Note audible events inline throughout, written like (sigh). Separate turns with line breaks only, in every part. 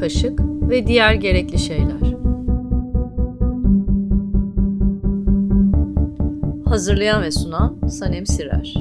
kaşık ve diğer gerekli şeyler. Hazırlayan ve sunan Sanem Sirer.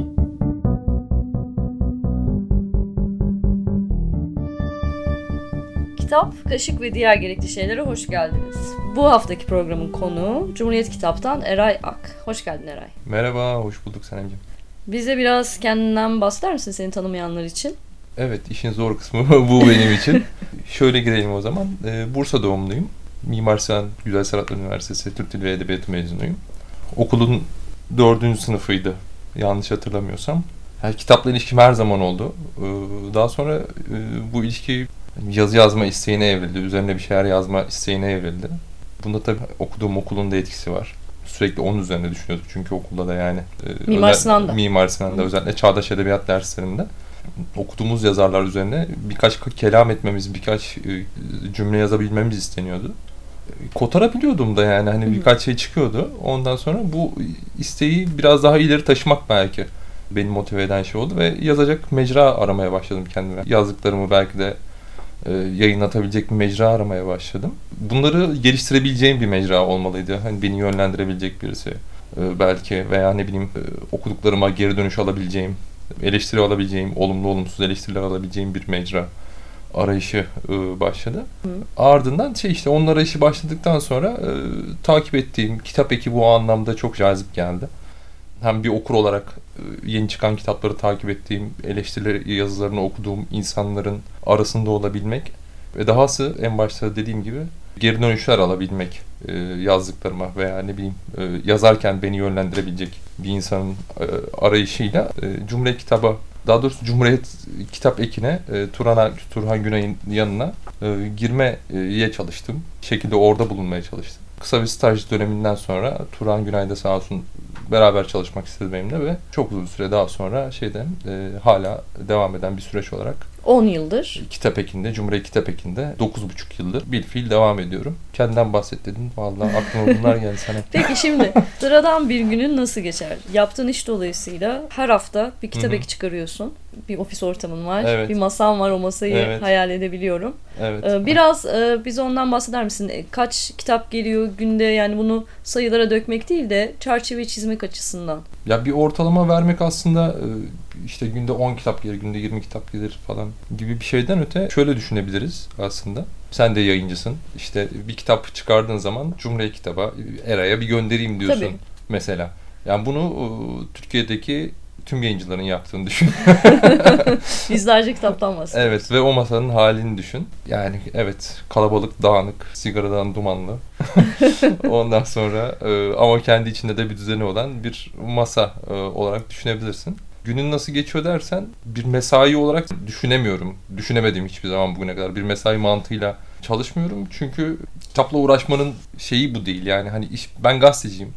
Kitap, kaşık ve diğer gerekli şeylere hoş geldiniz. Bu haftaki programın konuğu Cumhuriyet Kitap'tan Eray Ak. Hoş geldin Eray.
Merhaba, hoş bulduk Sanemciğim.
Bize biraz kendinden bahseder misin seni tanımayanlar için?
Evet, işin zor kısmı (laughs) bu benim için. Şöyle girelim o zaman. Ee, Bursa doğumluyum. Mimar Sinan Güzel Sanatlar Üniversitesi Türk Dili ve Edebiyatı mezunuyum. Okulun dördüncü sınıfıydı, yanlış hatırlamıyorsam. Yani kitapla ilişkim her zaman oldu. Ee, daha sonra e, bu ilişki yazı yazma isteğine evrildi. Üzerine bir şeyler yazma isteğine evrildi. Bunda tabii okuduğum okulun da etkisi var. Sürekli onun üzerine düşünüyorduk çünkü okulda da yani.
E, Mimar Sinan'da.
Mimar Sinan'da Hı. özellikle çağdaş edebiyat derslerinde okuduğumuz yazarlar üzerine birkaç kelam etmemiz, birkaç e, cümle yazabilmemiz isteniyordu. Kotarabiliyordum da yani hani birkaç şey çıkıyordu. Ondan sonra bu isteği biraz daha ileri taşımak belki beni motive eden şey oldu ve yazacak mecra aramaya başladım kendime. Yazdıklarımı belki de e, yayınlatabilecek bir mecra aramaya başladım. Bunları geliştirebileceğim bir mecra olmalıydı. Hani beni yönlendirebilecek birisi e, belki veya ne bileyim e, okuduklarıma geri dönüş alabileceğim, eleştiri alabileceğim, olumlu olumsuz eleştiriler alabileceğim bir mecra arayışı başladı. Hı. Ardından şey işte onun arayışı başladıktan sonra takip ettiğim kitap ekibi bu anlamda çok cazip geldi hem bir okur olarak e, yeni çıkan kitapları takip ettiğim, eleştirileri, yazılarını okuduğum insanların arasında olabilmek ve dahası en başta dediğim gibi geri dönüşler alabilmek e, yazdıklarıma veya ne bileyim e, yazarken beni yönlendirebilecek bir insanın arayışıyla Cumhuriyet Kitabı daha doğrusu Cumhuriyet Kitap Ekine Turhan, Turhan Günay'ın yanına girmeye çalıştım. şekilde orada bulunmaya çalıştım. Kısa bir staj döneminden sonra Turhan Günay da sağ olsun beraber çalışmak istedi benimle ve çok uzun süre daha sonra şeyden e, hala devam eden bir süreç olarak
10 yıldır.
Kitap Ekin'de, Cumhuriyet Kitap Ekin'de 9,5 yıldır bir fiil devam ediyorum. Kendinden bahset dedin. Vallahi aklıma bunlar geldi sana. (laughs)
Peki şimdi sıradan bir günün nasıl geçer? Yaptığın iş dolayısıyla her hafta bir kitap çıkarıyorsun. Bir ofis ortamın var. Evet. Bir masan var. O masayı evet. hayal edebiliyorum. Evet. Ee, biraz e, bize ondan bahseder misin? E, kaç kitap geliyor günde? Yani bunu sayılara dökmek değil de çerçeve çizmek açısından.
Ya bir ortalama vermek aslında e, işte günde 10 kitap gelir, günde 20 kitap gelir falan gibi bir şeyden öte şöyle düşünebiliriz aslında. Sen de yayıncısın. İşte bir kitap çıkardığın zaman Cumhuriyet Kitaba, Era'ya bir göndereyim diyorsun Tabii. mesela. Yani bunu e, Türkiye'deki tüm yayıncıların yaptığını düşün. (laughs)
Yüzlerce kitaptan bahsediyoruz.
Evet ve o masanın halini düşün. Yani evet kalabalık, dağınık, sigaradan dumanlı. (laughs) Ondan sonra e, ama kendi içinde de bir düzeni olan bir masa e, olarak düşünebilirsin. Günün nasıl geçiyor dersen bir mesai olarak düşünemiyorum. Düşünemedim hiçbir zaman bugüne kadar. Bir mesai mantığıyla çalışmıyorum. Çünkü kitapla uğraşmanın şeyi bu değil. Yani hani iş ben gazeteciyim.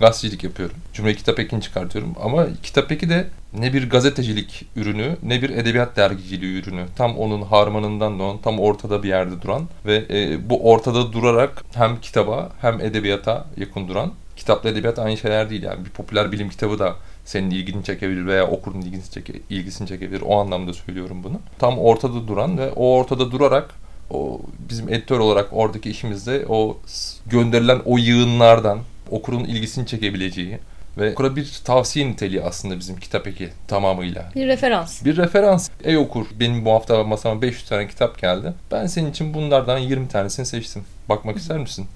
Gazetecilik yapıyorum. Cumhuriyet Kitap Ekin çıkartıyorum. Ama Kitap Eki de ne bir gazetecilik ürünü ne bir edebiyat dergiciliği ürünü. Tam onun harmanından doğan, tam ortada bir yerde duran ve e, bu ortada durarak hem kitaba hem edebiyata yakın duran. Kitapla edebiyat aynı şeyler değil yani. Bir popüler bilim kitabı da senin ilgini çekebilir veya okurun ilgisini, çeke, ilgisini çekebilir. O anlamda söylüyorum bunu. Tam ortada duran ve o ortada durarak o bizim editör olarak oradaki işimizde o gönderilen o yığınlardan okurun ilgisini çekebileceği ve okura bir tavsiye niteliği aslında bizim kitap eki tamamıyla.
Bir referans.
Bir referans. Ey okur benim bu hafta masama 500 tane kitap geldi. Ben senin için bunlardan 20 tanesini seçtim. Bakmak ister misin?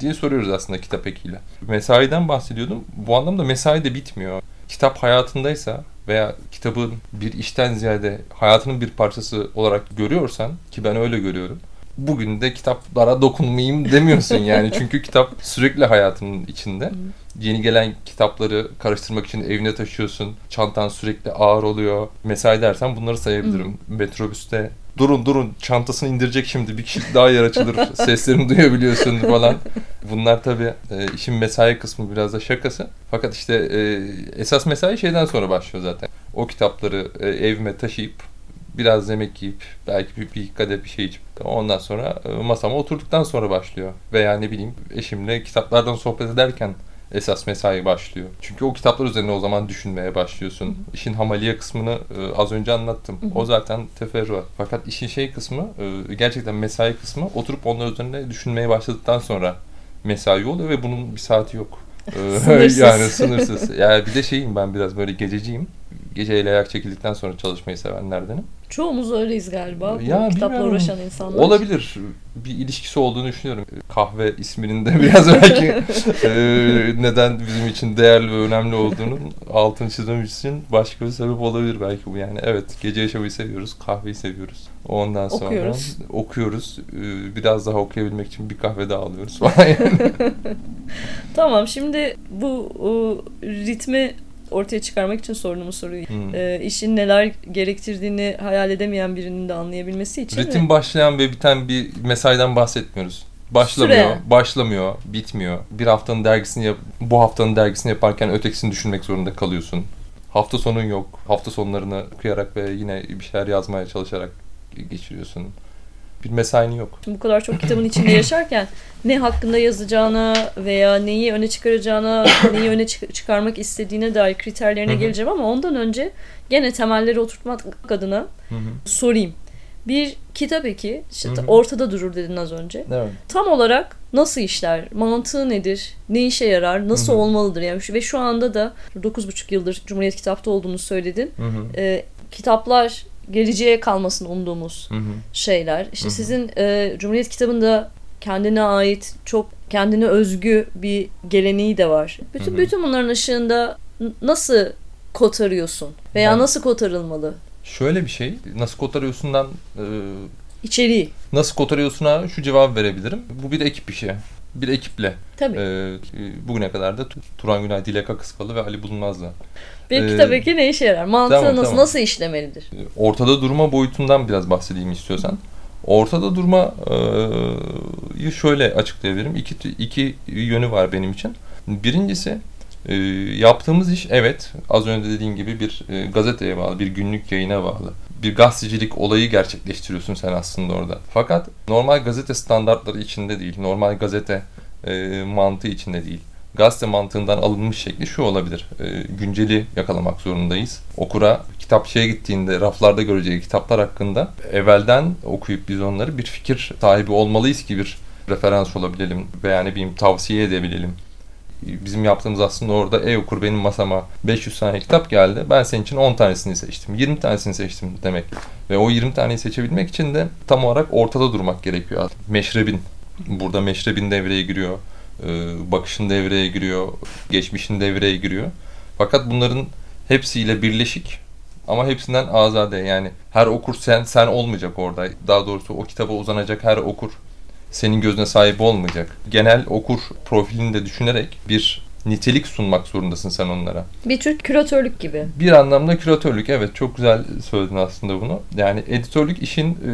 diye soruyoruz aslında kitap ekiyle. Mesaiden bahsediyordum. Bu anlamda mesai de bitmiyor kitap hayatındaysa veya kitabın bir işten ziyade hayatının bir parçası olarak görüyorsan ki ben öyle görüyorum. Bugün de kitaplara dokunmayayım demiyorsun (laughs) yani. Çünkü kitap sürekli hayatının içinde. Yeni gelen kitapları karıştırmak için evine taşıyorsun. Çantan sürekli ağır oluyor. Mesai dersen bunları sayabilirim. Metrobüste durun durun çantasını indirecek şimdi bir kişi daha yer açılır (laughs) seslerimi duyabiliyorsun falan. Bunlar tabii e, işin mesai kısmı biraz da şakası. Fakat işte e, esas mesai şeyden sonra başlıyor zaten. O kitapları e, evime taşıyıp biraz yemek yiyip belki bir, bir kadeh bir şey içip ondan sonra e, masama oturduktan sonra başlıyor. Veya ne bileyim eşimle kitaplardan sohbet ederken esas mesai başlıyor. Çünkü o kitaplar üzerine o zaman düşünmeye başlıyorsun. Hı hı. İşin hamaliye kısmını e, az önce anlattım. Hı hı. O zaten teferruat. Fakat işin şey kısmı e, gerçekten mesai kısmı oturup onlar üzerine düşünmeye başladıktan sonra mesai oluyor ve bunun bir saati yok.
E, (laughs) sınırsız.
yani sınırsız. Yani bir de şeyim ben biraz böyle gececiyim. Gece ele ayak çekildikten sonra çalışmayı sevenlerdenim.
Çoğumuz öyleyiz galiba. Ya, kitapla bilmiyorum. uğraşan insanlar.
Olabilir. Bir ilişkisi olduğunu düşünüyorum. Kahve isminin de (laughs) biraz belki e, neden bizim için değerli ve önemli olduğunu altını çizmem için başka bir sebep olabilir belki bu. Yani evet gece yaşamayı seviyoruz, kahveyi seviyoruz. Ondan sonra okuyoruz. okuyoruz. E, biraz daha okuyabilmek için bir kahve daha alıyoruz falan yani. (laughs)
tamam şimdi bu o, ritmi ortaya çıkarmak için sorunumu soruyu. Hmm. E, işin neler gerektirdiğini hayal edemeyen birinin de anlayabilmesi için.
Ritim mi? başlayan ve biten bir mesaiden bahsetmiyoruz. Başlamıyor, Süre. başlamıyor, bitmiyor. Bir haftanın dergisini yap bu haftanın dergisini yaparken ötekisini düşünmek zorunda kalıyorsun. Hafta sonun yok. Hafta sonlarını okuyarak ve yine bir şeyler yazmaya çalışarak geçiriyorsun bir mesain yok.
Bu kadar çok kitabın içinde yaşarken ne hakkında yazacağına veya neyi öne çıkaracağına, neyi öne çıkarmak istediğine dair kriterlerine geleceğim ama ondan önce gene temelleri oturtmak adına sorayım. Bir kitap eki işte ortada durur dedin az önce. Evet. Tam olarak nasıl işler? Mantığı nedir? Ne işe yarar? Nasıl olmalıdır? Yani ve şu anda da 9,5 yıldır Cumhuriyet Kitap'ta olduğunu söyledin. Ee, kitaplar geleceğe kalmasını umduğumuz hı hı. şeyler. İşte hı hı. sizin e, Cumhuriyet kitabında kendine ait çok kendine özgü bir geleneği de var. Bütün hı hı. bütün bunların ışığında nasıl kotarıyorsun veya yani, nasıl kotarılmalı?
Şöyle bir şey, nasıl kotarıyorsundan e,
içeriği.
Nasıl kotarıyorsuna şu cevap verebilirim. Bu bir ekip işi. Bir ekiple.
Tabii.
E, bugüne kadar da Turan Günay, Dilek Akıskalı ve Ali Bulunmaz'la
bir ee, kitap eki ne işe yarar? Mantığı tamam, nasıl, tamam. nasıl işlemelidir?
Ortada durma boyutundan biraz bahsedeyim istiyorsan. Ortada durma e, şöyle açıklayabilirim. İki, iki yönü var benim için. Birincisi e, yaptığımız iş evet az önce dediğim gibi bir e, gazeteye bağlı, bir günlük yayına bağlı. Bir gazetecilik olayı gerçekleştiriyorsun sen aslında orada. Fakat normal gazete standartları içinde değil, normal gazete e, mantığı içinde değil gazete mantığından alınmış şekli şu olabilir. E, günceli yakalamak zorundayız. Okura kitapçıya gittiğinde raflarda göreceği kitaplar hakkında evvelden okuyup biz onları bir fikir sahibi olmalıyız ki bir referans olabilelim veya ne bileyim tavsiye edebilelim. Bizim yaptığımız aslında orada e-okur benim masama 500 tane kitap geldi. Ben senin için 10 tanesini seçtim. 20 tanesini seçtim demek. Ve o 20 taneyi seçebilmek için de tam olarak ortada durmak gerekiyor. Meşrebin. Burada meşrebin devreye giriyor e, bakışın devreye giriyor, geçmişin devreye giriyor. Fakat bunların hepsiyle birleşik ama hepsinden azade yani her okur sen sen olmayacak orada. Daha doğrusu o kitaba uzanacak her okur senin gözüne sahip olmayacak. Genel okur profilini de düşünerek bir nitelik sunmak zorundasın sen onlara.
Bir tür küratörlük gibi.
Bir anlamda küratörlük evet çok güzel söyledin aslında bunu. Yani editörlük işin e,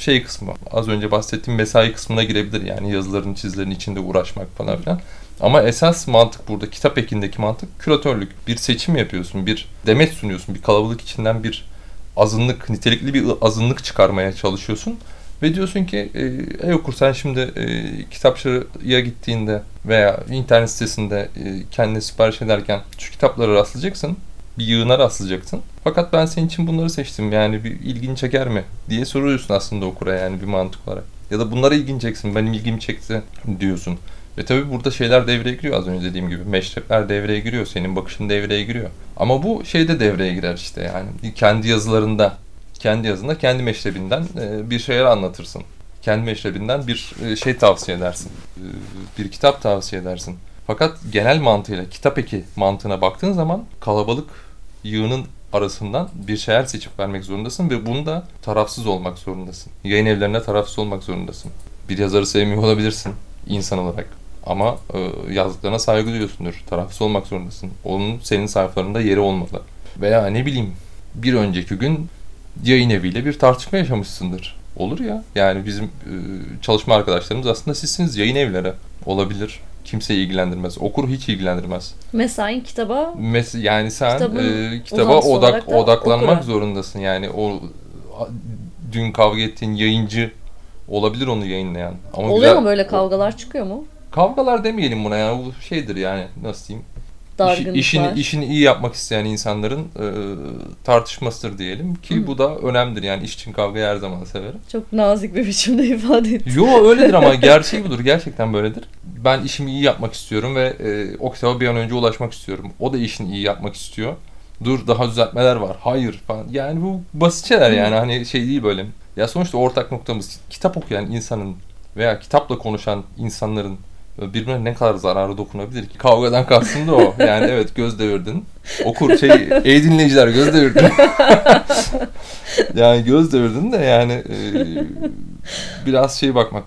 şey kısmı az önce bahsettiğim mesai kısmına girebilir yani yazıların çizilerin içinde uğraşmak falan filan. Ama esas mantık burada kitap ekindeki mantık küratörlük. Bir seçim yapıyorsun, bir demet sunuyorsun, bir kalabalık içinden bir azınlık, nitelikli bir azınlık çıkarmaya çalışıyorsun. Ve diyorsun ki e, e-okur sen şimdi e, kitapçıya gittiğinde veya internet sitesinde e, kendine sipariş ederken şu kitaplara rastlayacaksın bir yığına rastlayacaksın. Fakat ben senin için bunları seçtim yani bir ilgini çeker mi diye soruyorsun aslında okura yani bir mantık olarak. Ya da bunlara ilgin çeksin benim ilgimi çekti diyorsun. Ve tabii burada şeyler devreye giriyor az önce dediğim gibi. Meşrepler devreye giriyor. Senin bakışın devreye giriyor. Ama bu şey de devreye girer işte yani. Kendi yazılarında, kendi yazında kendi meşrebinden e, bir şeyler anlatırsın. Kendi meşrebinden bir e, şey tavsiye edersin. E, bir kitap tavsiye edersin. Fakat genel mantığıyla kitap eki mantığına baktığın zaman kalabalık yığının arasından bir şeyler seçip vermek zorundasın ve bunda tarafsız olmak zorundasın. Yayın evlerine tarafsız olmak zorundasın. Bir yazarı sevmiyor olabilirsin insan olarak. Ama e, yazdıklarına saygı duyuyorsundur. Tarafsız olmak zorundasın. Onun senin sayfalarında yeri olmalı. Veya ne bileyim bir önceki gün yayın eviyle bir tartışma yaşamışsındır. Olur ya. Yani bizim e, çalışma arkadaşlarımız aslında sizsiniz yayın evleri. Olabilir kimseyi ilgilendirmez. Okuru hiç ilgilendirmez.
Mesain kitaba
Mes yani sen e, kitaba odak odaklanmak okura. zorundasın. Yani o dün kavga ettiğin yayıncı olabilir onu yayınlayan.
Ama Oluyor güzel, mu böyle kavgalar çıkıyor mu?
kavgalar demeyelim buna yani bu şeydir yani nasıl diyeyim Dargınlıklar. işini, işini iyi yapmak isteyen insanların e, tartışmasıdır diyelim ki Hı. bu da önemlidir yani iş için kavgayı her zaman severim.
Çok nazik bir biçimde (laughs) ifade ettin.
Yo öyledir ama gerçeği budur gerçekten böyledir. Ben işimi iyi yapmak istiyorum ve e, o kitaba bir an önce ulaşmak istiyorum. O da işini iyi yapmak istiyor. Dur daha düzeltmeler var. Hayır falan. Yani bu basit şeyler yani hani şey değil böyle. Ya sonuçta ortak noktamız kitap okuyan insanın veya kitapla konuşan insanların birbirine ne kadar zararı dokunabilir ki? Kavgadan kastım da o. Yani evet göz devirdin. Okur şey ey dinleyiciler göz devirdin. (laughs) yani göz devirdin de yani e, biraz şey bakmak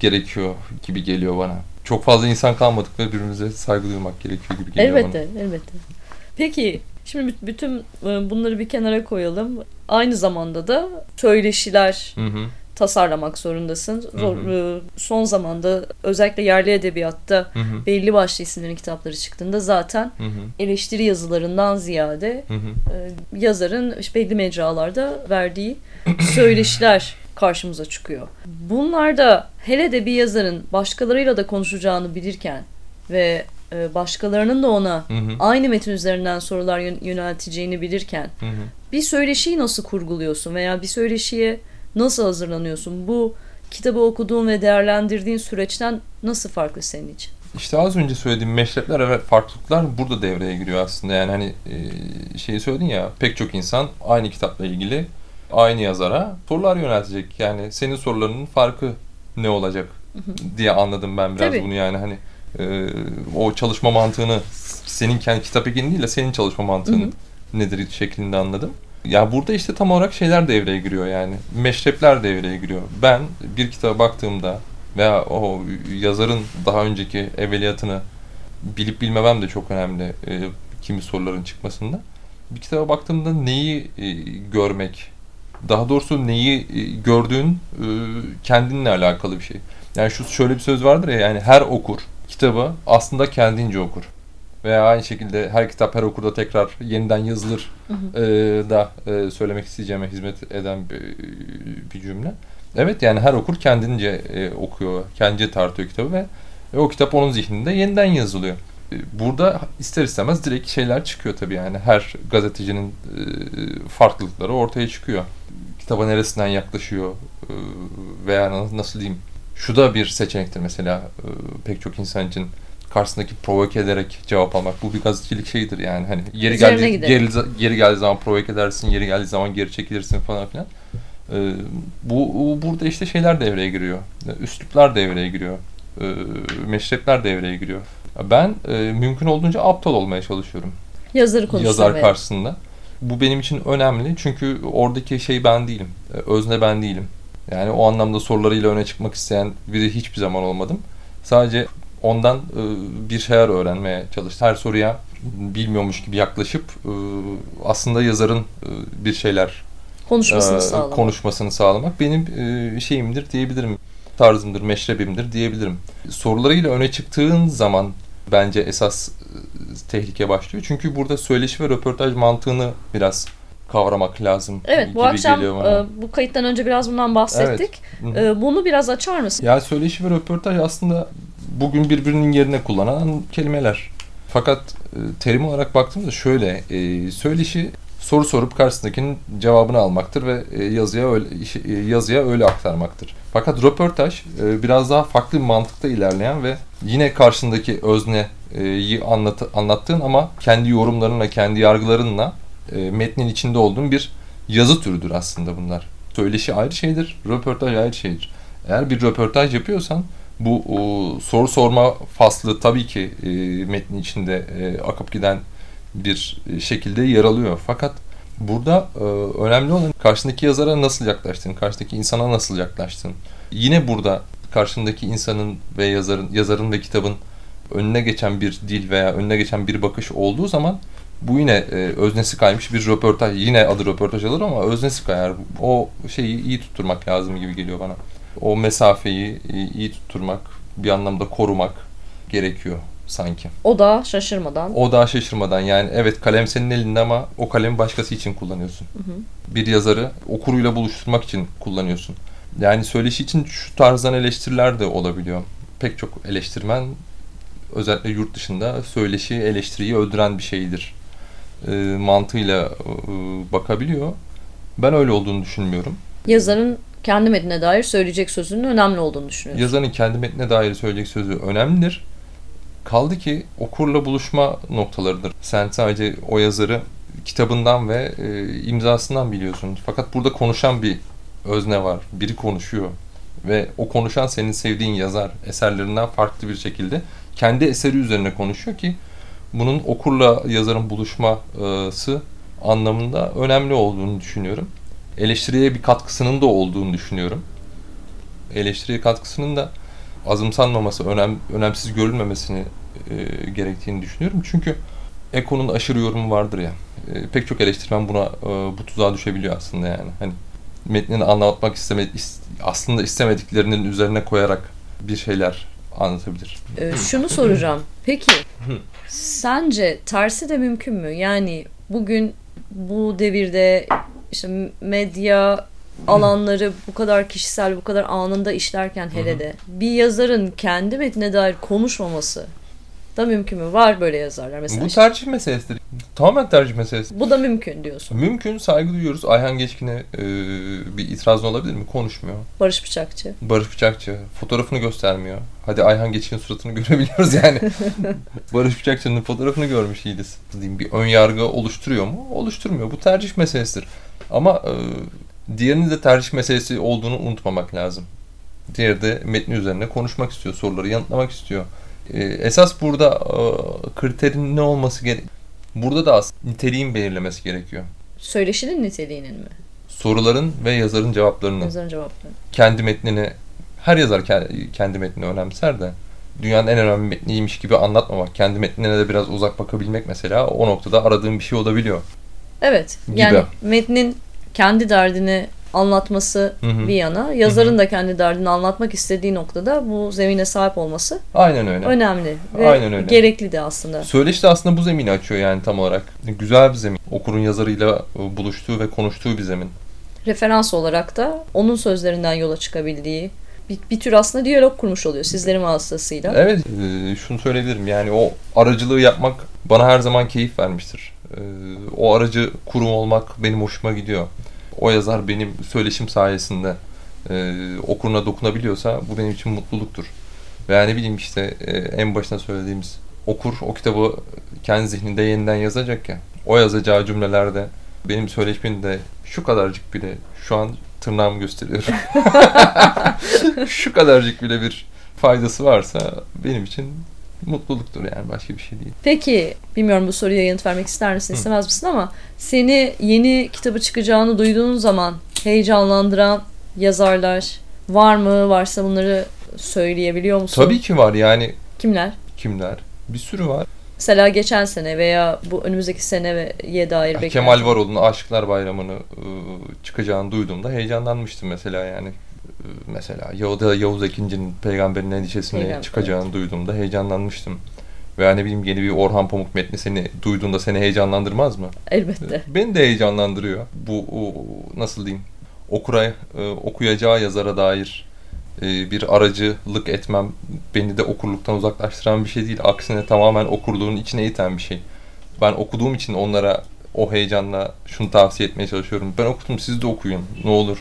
gerekiyor gibi geliyor bana. Çok fazla insan kalmadık ve birbirimize saygı duymak gerekiyor gibi geliyor
elbette, bana. Elbette, elbette. Peki Şimdi bütün e, bunları bir kenara koyalım. Aynı zamanda da söyleşiler, hı hı tasarlamak zorundasın. Zor, hı hı. E, son zamanda özellikle yerli edebiyatta hı hı. belli başlı isimlerin kitapları çıktığında zaten hı hı. eleştiri yazılarından ziyade hı hı. E, yazarın işte belli mecralarda verdiği söyleşiler karşımıza çıkıyor. Bunlarda hele de bir yazarın başkalarıyla da konuşacağını bilirken ve e, başkalarının da ona hı hı. aynı metin üzerinden sorular yönelteceğini bilirken hı hı. bir söyleşiyi nasıl kurguluyorsun veya bir söyleşiye Nasıl hazırlanıyorsun? Bu kitabı okuduğun ve değerlendirdiğin süreçten nasıl farklı senin için?
İşte az önce söylediğim meşrepler ve farklılıklar burada devreye giriyor aslında. Yani hani e, şeyi söyledin ya pek çok insan aynı kitapla ilgili aynı yazara sorular yöneltecek. Yani senin sorularının farkı ne olacak diye anladım ben biraz Tabii. bunu yani hani e, o çalışma mantığını senin kendi kitap ekini değil de senin çalışma mantığın nedir şeklinde anladım. Ya burada işte tam olarak şeyler devreye giriyor yani. Meşrepler devreye giriyor. Ben bir kitaba baktığımda veya o yazarın daha önceki evveliyatını bilip bilmemem de çok önemli e, kimi soruların çıkmasında. Bir kitaba baktığımda neyi e, görmek, daha doğrusu neyi e, gördüğün e, kendinle alakalı bir şey. Yani şu şöyle bir söz vardır ya yani her okur kitabı aslında kendince okur veya aynı şekilde her kitap her okurda tekrar yeniden yazılır hı hı. E, da e, söylemek isteyeceğime hizmet eden bir, bir cümle. Evet yani her okur kendince e, okuyor, kendince tartıyor kitabı ve e, o kitap onun zihninde yeniden yazılıyor. E, burada ister istemez direkt şeyler çıkıyor tabii yani her gazetecinin e, farklılıkları ortaya çıkıyor. Kitaba neresinden yaklaşıyor e, veya nasıl diyeyim şu da bir seçenektir mesela e, pek çok insan için karşısındaki provoke ederek cevap almak. Bu bir gazetecilik şeyidir yani. Hani yeri geldi geri, geri geldiği zaman provoke edersin, yeri geldiği zaman geri çekilirsin falan filan. Ee, bu, bu burada işte şeyler devreye giriyor. Üsluplar devreye giriyor. Ee, meşrepler devreye giriyor. Ben e, mümkün olduğunca aptal olmaya çalışıyorum.
Yazarı
Yazar karşısında. Bu benim için önemli çünkü oradaki şey ben değilim. E, özne ben değilim. Yani o anlamda sorularıyla öne çıkmak isteyen biri hiçbir zaman olmadım. Sadece ondan e, bir şeyler öğrenmeye çalıştı. Her soruya bilmiyormuş gibi yaklaşıp e, aslında yazarın e, bir şeyler
konuşmasını, sağlamak.
konuşmasını sağlamak benim şeyimdir diyebilirim. Tarzımdır, meşrebimdir diyebilirim. Sorularıyla öne çıktığın zaman bence esas tehlike başlıyor. Çünkü burada söyleşi ve röportaj mantığını biraz kavramak lazım.
Evet bu akşam e, bu kayıttan önce biraz bundan bahsettik. Evet. E, bunu biraz açar mısın?
Ya söyleşi ve röportaj aslında bugün birbirinin yerine kullanan kelimeler. Fakat e, terim olarak baktığımda şöyle, e, söyleşi soru sorup karşısındakinin cevabını almaktır ve e, yazıya öyle e, yazıya öyle aktarmaktır. Fakat röportaj biraz daha farklı bir mantıkta ilerleyen ve yine karşındaki özneyi anlat, anlattığın ama kendi yorumlarınla, kendi yargılarınla metnin içinde olduğun bir yazı türüdür aslında bunlar. Söyleşi ayrı şeydir, röportaj ayrı şeydir. Eğer bir röportaj yapıyorsan bu o, soru sorma faslı tabii ki e, metnin içinde e, akıp giden bir şekilde yer alıyor. Fakat burada e, önemli olan karşındaki yazara nasıl yaklaştın, karşındaki insana nasıl yaklaştın. Yine burada karşındaki insanın ve yazarın, yazarın ve kitabın önüne geçen bir dil veya önüne geçen bir bakış olduğu zaman bu yine e, öznesi kaymış bir röportaj. Yine adı röportaj alır ama öznesi kayar. O şeyi iyi tutturmak lazım gibi geliyor bana o mesafeyi iyi tutturmak, bir anlamda korumak gerekiyor sanki.
O da şaşırmadan.
O da şaşırmadan yani evet kalem senin elinde ama o kalemi başkası için kullanıyorsun. Hı hı. Bir yazarı okuruyla buluşturmak için kullanıyorsun. Yani söyleşi için şu tarzdan eleştiriler de olabiliyor. pek çok eleştirmen özellikle yurt dışında söyleşi eleştiriyi öldüren bir şeydir e, mantığıyla e, bakabiliyor. Ben öyle olduğunu düşünmüyorum.
Yazarın kendi metnine dair söyleyecek sözünün önemli olduğunu düşünüyorum.
Yazarın kendi metnine dair söyleyecek sözü önemlidir. Kaldı ki okurla buluşma noktalarıdır. Sen sadece o yazarı kitabından ve e, imzasından biliyorsun. Fakat burada konuşan bir özne var. Biri konuşuyor. Ve o konuşan senin sevdiğin yazar eserlerinden farklı bir şekilde kendi eseri üzerine konuşuyor ki bunun okurla yazarın buluşması anlamında önemli olduğunu düşünüyorum. Eleştiriye bir katkısının da olduğunu düşünüyorum. Eleştiriye katkısının da azımsanmaması, önem, önemsiz görülmemesini e, gerektiğini düşünüyorum. Çünkü Eko'nun aşırı yorumu vardır ya. E, pek çok eleştirmen buna e, bu tuzağa düşebiliyor aslında yani. Hani metnini anlatmak isteme, aslında istemediklerinin üzerine koyarak bir şeyler anlatabilir.
Ee, şunu soracağım. Peki sence tersi de mümkün mü? Yani bugün bu devirde işte medya alanları bu kadar kişisel, bu kadar anında işlerken hele de bir yazarın kendi metnine dair konuşmaması da mümkün mü? Var böyle yazarlar mesela.
Bu tercih meselesidir. Tamamen tercih meselesi.
Bu da mümkün diyorsun.
Mümkün. Saygı duyuyoruz. Ayhan Geçkin'e e, bir itirazın olabilir mi? Konuşmuyor.
Barış Bıçakçı.
Barış Bıçakçı. Fotoğrafını göstermiyor. Hadi Ayhan Geçkin'in suratını (laughs) görebiliyoruz yani. (laughs) Barış Bıçakçı'nın fotoğrafını görmüş iyiyiz. Diyeyim, bir ön yargı oluşturuyor mu? Oluşturmuyor. Bu tercih meselesidir. Ama e, diğerinin de tercih meselesi olduğunu unutmamak lazım. Diğeri de metni üzerine konuşmak istiyor. Soruları yanıtlamak istiyor. Ee, esas burada e, kriterin ne olması gerek? Burada da aslında niteliğin belirlemesi gerekiyor.
Söyleşinin niteliğinin mi?
Soruların ve yazarın cevaplarının.
Yazarın cevaplarının.
Kendi metnini, her yazar kendi metnini önemser de dünyanın en önemli metniymiş gibi anlatmamak, kendi metnine de biraz uzak bakabilmek mesela o noktada aradığım bir şey olabiliyor.
Evet. Gibi. Yani metnin kendi derdini anlatması hı hı. bir yana, yazarın hı hı. da kendi derdini anlatmak istediği noktada bu zemine sahip olması
Aynen öyle.
önemli ve Aynen öyle. gerekli de aslında.
Söyleşi de aslında bu zemini açıyor yani tam olarak. Güzel bir zemin. Okurun yazarıyla buluştuğu ve konuştuğu bir zemin.
Referans olarak da onun sözlerinden yola çıkabildiği bir, bir tür aslında diyalog kurmuş oluyor sizlerin vasıtasıyla.
Evet, e, şunu söyleyebilirim. Yani o aracılığı yapmak bana her zaman keyif vermiştir. E, o aracı kurum olmak benim hoşuma gidiyor o yazar benim söyleşim sayesinde e, okuruna dokunabiliyorsa bu benim için mutluluktur. Veya ne bileyim işte e, en başına söylediğimiz okur o kitabı kendi zihninde yeniden yazacak ya. O yazacağı cümlelerde benim söyleşimde şu kadarcık bile şu an tırnağımı gösteriyorum. (laughs) (laughs) şu kadarcık bile bir faydası varsa benim için mutluluktur yani başka bir şey değil.
Peki bilmiyorum bu soruya yanıt vermek ister misin istemez misin ama seni yeni kitabı çıkacağını duyduğun zaman heyecanlandıran yazarlar var mı? Varsa bunları söyleyebiliyor musun?
Tabii ki var yani.
Kimler?
Kimler? Bir sürü var.
Mesela geçen sene veya bu önümüzdeki seneye dair
beklenti. Kemal Varol'un Aşıklar Bayramı'nı çıkacağını duyduğumda heyecanlanmıştım mesela yani mesela Yahudi Yavuz Ekinci'nin peygamberin endişesini Peygamber, çıkacağını evet. duyduğumda heyecanlanmıştım. Veya ne bileyim yeni bir Orhan Pamuk metni seni duyduğunda seni heyecanlandırmaz mı?
Elbette.
Ee, beni de heyecanlandırıyor. Bu o, nasıl diyeyim? Okura, e, okuyacağı yazara dair e, bir aracılık etmem beni de okurluktan uzaklaştıran bir şey değil. Aksine tamamen okurluğun içine iten bir şey. Ben okuduğum için onlara o heyecanla şunu tavsiye etmeye çalışıyorum. Ben okudum siz de okuyun ne olur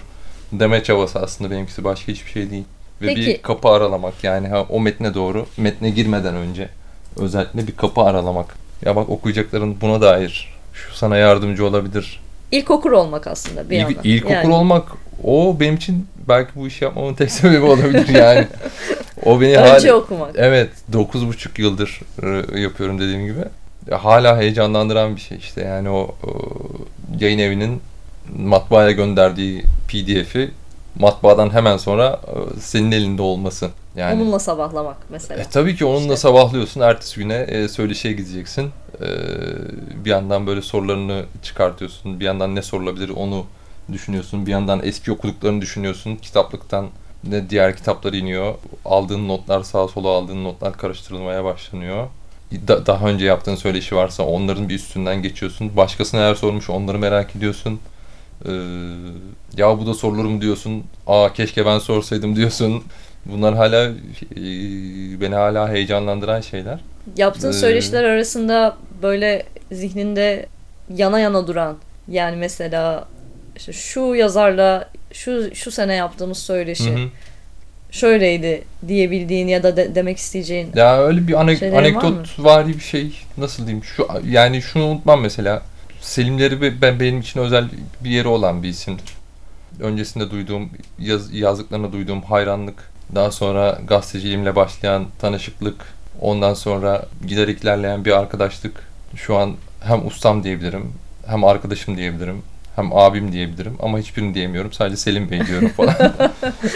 deme çabası aslında benimkisi başka hiçbir şey değil. Ve Peki. bir kapı aralamak yani ha, o metne doğru metne girmeden önce özellikle bir kapı aralamak. Ya bak okuyacakların buna dair şu sana yardımcı olabilir.
İlk okur olmak aslında bir
yandan. İlk yani. olmak o benim için belki bu işi yapmamın tek sebebi olabilir (laughs) yani. o beni
Önce hala, okumak.
Evet 9,5 yıldır e, yapıyorum dediğim gibi. Hala heyecanlandıran bir şey işte yani o, o yayın evinin matbaaya gönderdiği PDF'i matbaadan hemen sonra e, senin elinde olması.
Yani, onunla sabahlamak mesela.
E, tabii ki onunla işte. sabahlıyorsun. Ertesi güne e, söyleşiye gideceksin. E, bir yandan böyle sorularını çıkartıyorsun. Bir yandan ne sorulabilir onu düşünüyorsun. Bir yandan eski okuduklarını düşünüyorsun. Kitaplıktan ne diğer kitaplar iniyor. Aldığın notlar sağa sola aldığın notlar karıştırılmaya başlanıyor. Da, daha önce yaptığın söyleşi varsa onların bir üstünden geçiyorsun. Başkasına eğer sormuş onları merak ediyorsun. Ee, ya bu da sorulur mu diyorsun. Aa keşke ben sorsaydım diyorsun. Bunlar hala e, beni hala heyecanlandıran şeyler.
Yaptığın ee, söyleşiler arasında böyle zihninde yana yana duran yani mesela işte şu yazarla şu şu sene yaptığımız söyleşi hı hı. şöyleydi diyebildiğin ya da de, demek isteyeceğin.
Ya öyle bir anek anekdot var bir şey nasıl diyeyim şu yani şunu unutmam mesela Selimleri ben benim için özel bir yeri olan bir isimdir. Öncesinde duyduğum yaz, yazdıklarına duyduğum hayranlık, daha sonra gazeteciliğimle başlayan tanışıklık, ondan sonra giderek ilerleyen bir arkadaşlık. Şu an hem ustam diyebilirim, hem arkadaşım diyebilirim, hem abim diyebilirim ama hiçbirini diyemiyorum. Sadece Selim Bey diyorum falan. (laughs)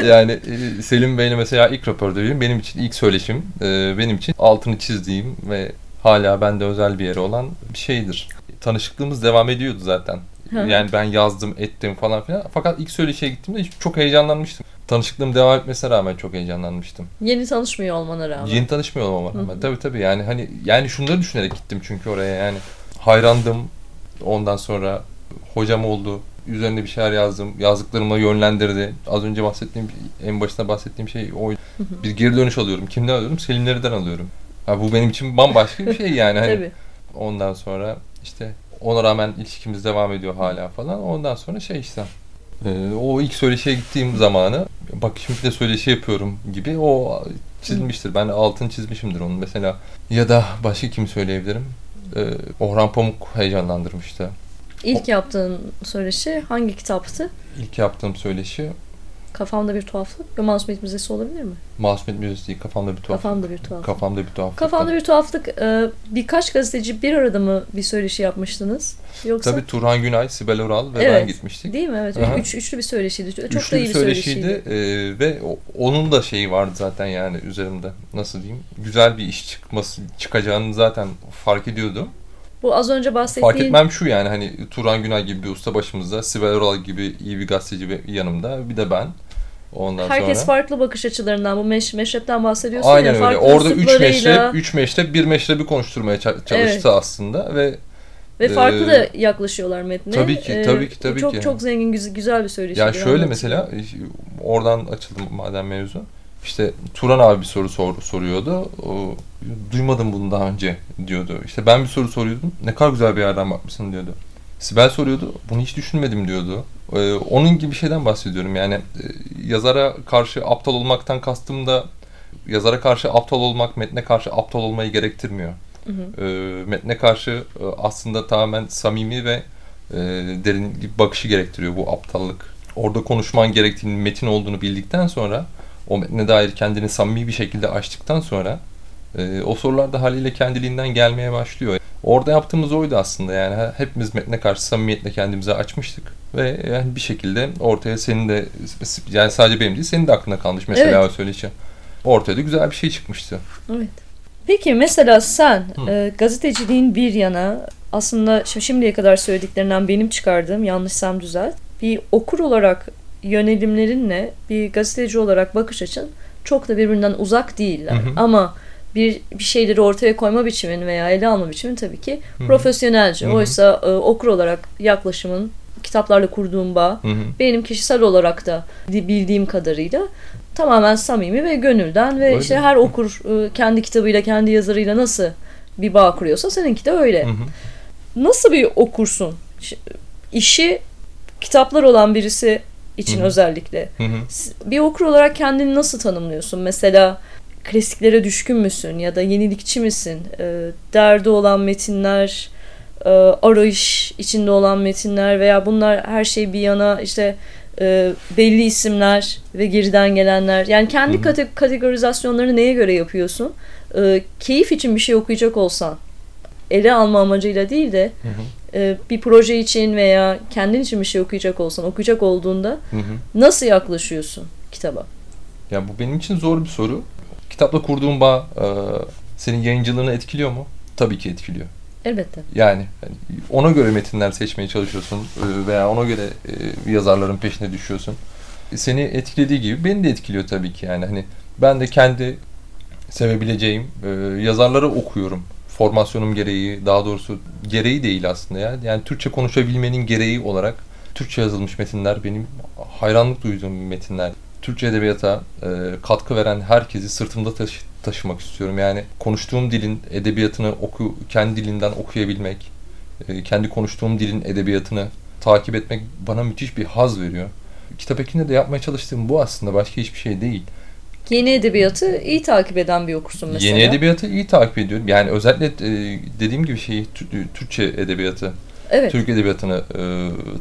yani e, Selim Bey'le mesela ilk röportajım benim için ilk söyleşim. E, benim için altını çizdiğim ve hala bende özel bir yeri olan bir şeydir. Tanışıklığımız devam ediyordu zaten. Yani ben yazdım, ettim falan filan. Fakat ilk söyleşiye gittiğimde çok heyecanlanmıştım. Tanışıklığım devam etmesine rağmen çok heyecanlanmıştım.
Yeni tanışmıyor olmana rağmen.
Yeni tanışmıyor olmama rağmen. Tabii tabii yani hani yani şunları düşünerek gittim çünkü oraya yani hayrandım. Ondan sonra hocam oldu. Üzerinde bir şeyler yazdım. Yazdıklarımla yönlendirdi. Az önce bahsettiğim, en başında bahsettiğim şey o. Bir geri dönüş alıyorum. Kimden alıyorum? Selimlerden alıyorum. Ha, bu benim için bambaşka bir şey yani. Hani (laughs) Tabii. Ondan sonra işte ona rağmen ilişkimiz devam ediyor hala falan. Ondan sonra şey işte e, o ilk söyleşiye gittiğim zamanı bak şimdi de söyleşi yapıyorum gibi o çizilmiştir. Ben altını çizmişimdir onun mesela. Ya da başka kim söyleyebilirim? Ee, Orhan Pamuk heyecanlandırmıştı.
İlk yaptığın söyleşi hangi kitaptı?
İlk yaptığım söyleşi
Kafamda bir tuhaflık. Bir Masumiyet Müzesi olabilir mi?
Masumiyet Müzesi değil. Kafamda bir tuhaflık.
Kafamda bir tuhaflık.
Kafamda bir tuhaflık.
Kafamda bir tuhaflık. E, birkaç gazeteci bir arada mı bir söyleşi yapmıştınız?
Yoksa... Tabii Turhan Günay, Sibel Oral ve evet. ben gitmiştik.
Değil mi? Evet. Üç, üçlü bir söyleşiydi. Çok
üçlü
da iyi
bir söyleşiydi. söyleşiydi. E, ve onun da şeyi vardı zaten yani üzerimde. Nasıl diyeyim? Güzel bir iş çıkması çıkacağını zaten fark ediyordum.
Bu az önce bahsettiğin...
Fark etmem şu yani hani Turan Günay gibi bir usta başımızda, Sibel Oral gibi iyi bir gazeteci yanımda, bir de ben. Ondan
Herkes
sonra...
farklı bakış açılarından bu meş meşrepten bahsediyorsun
Aynen ya. Aynen öyle. Orada üç meşrep, üç meşrep, bir meşrebi konuşturmaya çalıştı evet. aslında ve
ve farklı e, da yaklaşıyorlar metne.
Tabii ki, tabii ki, tabii
çok,
ki.
Çok zengin, güzel bir söyleşi.
Ya şöyle mesela, oradan açıldı madem mevzu. İşte Turan abi bir soru sor, soruyordu. O, Duymadım bunu daha önce diyordu. İşte ben bir soru soruyordum. Ne kadar güzel bir yerden bakmışsın diyordu. Sibel soruyordu. Bunu hiç düşünmedim diyordu. Ee, onun gibi bir şeyden bahsediyorum. Yani e, yazara karşı aptal olmaktan kastım da yazara karşı aptal olmak metne karşı aptal olmayı gerektirmiyor. Hı hı. E, metne karşı e, aslında tamamen samimi ve e, derin bir bakışı gerektiriyor bu aptallık. Orada konuşman gerektiğini, metin olduğunu bildikten sonra o metne dair kendini samimi bir şekilde açtıktan sonra e, o sorular da haliyle kendiliğinden gelmeye başlıyor. Orada yaptığımız oydu aslında yani hepimiz metne karşı samimiyetle kendimizi açmıştık ve yani bir şekilde ortaya senin de yani sadece benim değil senin de aklına kalmış mesela evet. o söyleşi. Ortaya da güzel bir şey çıkmıştı.
Evet. Peki mesela sen e, gazeteciliğin bir yana aslında şimdiye kadar söylediklerinden benim çıkardığım yanlışsam düzelt. Bir okur olarak yönelimlerinle bir gazeteci olarak bakış açın çok da birbirinden uzak değiller. Hı hı. Ama bir bir şeyleri ortaya koyma biçimin veya ele alma biçimin tabii ki Hı-hı. profesyonelce. Hı-hı. Oysa e, okur olarak yaklaşımın kitaplarla kurduğum bağ Hı-hı. benim kişisel olarak da bildiğim kadarıyla tamamen samimi ve gönülden ve Öyle. işte her okur e, kendi kitabıyla kendi yazarıyla nasıl bir bağ kuruyorsa seninki de öyle. Hı-hı. Nasıl bir okursun? İşi kitaplar olan birisi için Hı-hı. özellikle. Hı-hı. Bir okur olarak kendini nasıl tanımlıyorsun? Mesela klasiklere düşkün müsün ya da yenilikçi misin? E, derdi olan metinler, e, arayış içinde olan metinler veya bunlar her şey bir yana işte e, belli isimler ve geriden gelenler. Yani kendi kate- kategorizasyonlarını neye göre yapıyorsun? E, keyif için bir şey okuyacak olsan ele alma amacıyla değil de hı hı. E, bir proje için veya kendin için bir şey okuyacak olsan okuyacak olduğunda hı hı. nasıl yaklaşıyorsun kitaba?
Ya bu benim için zor bir soru. Kitapla kurduğun bağ e, senin yayıncılığını etkiliyor mu? Tabii ki etkiliyor.
Elbette.
Yani hani ona göre metinler seçmeye çalışıyorsun e, veya ona göre e, yazarların peşine düşüyorsun. Seni etkilediği gibi beni de etkiliyor tabii ki yani hani ben de kendi sevebileceğim yazarları okuyorum. Formasyonum gereği, daha doğrusu gereği değil aslında ya. Yani Türkçe konuşabilmenin gereği olarak Türkçe yazılmış metinler benim hayranlık duyduğum metinler. Türkçe edebiyata e, katkı veren herkesi sırtımda taşı taşımak istiyorum. Yani konuştuğum dilin edebiyatını oku kendi dilinden okuyabilmek, e, kendi konuştuğum dilin edebiyatını takip etmek bana müthiş bir haz veriyor. Kitap ekinde de yapmaya çalıştığım bu aslında başka hiçbir şey değil.
Yeni edebiyatı iyi takip eden bir okursun mesela.
Yeni edebiyatı iyi takip ediyorum. Yani özellikle e, dediğim gibi şeyi Türkçe edebiyatı, evet. Türk edebiyatını e,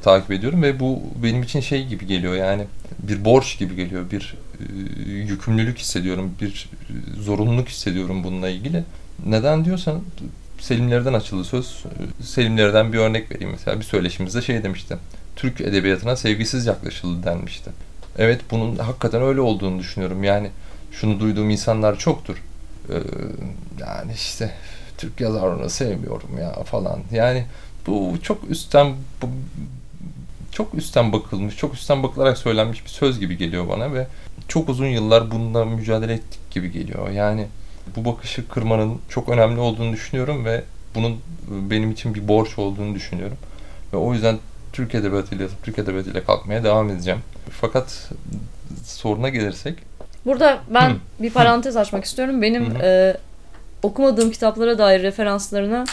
takip ediyorum ve bu benim için şey gibi geliyor yani bir borç gibi geliyor, bir e, yükümlülük hissediyorum, bir zorunluluk hissediyorum bununla ilgili. Neden diyorsan Selimlerden açıldı söz. Selimlerden bir örnek vereyim mesela bir söyleşimizde şey demişti. Türk edebiyatına sevgisiz yaklaşıldı denmişti. Evet bunun hakikaten öyle olduğunu düşünüyorum. Yani şunu duyduğum insanlar çoktur. Ee, yani işte Türk yazarını sevmiyorum ya falan. Yani bu çok üstten bu, çok üstten bakılmış, çok üstten bakılarak söylenmiş bir söz gibi geliyor bana ve çok uzun yıllar bununla mücadele ettik gibi geliyor. Yani bu bakışı kırmanın çok önemli olduğunu düşünüyorum ve bunun benim için bir borç olduğunu düşünüyorum. Ve o yüzden Türk Edebiyatı'yla, Türk Edebiyatı'yla kalkmaya devam edeceğim. Fakat soruna gelirsek...
Burada ben Hı. bir parantez açmak istiyorum. Benim e, okumadığım kitaplara dair referanslarına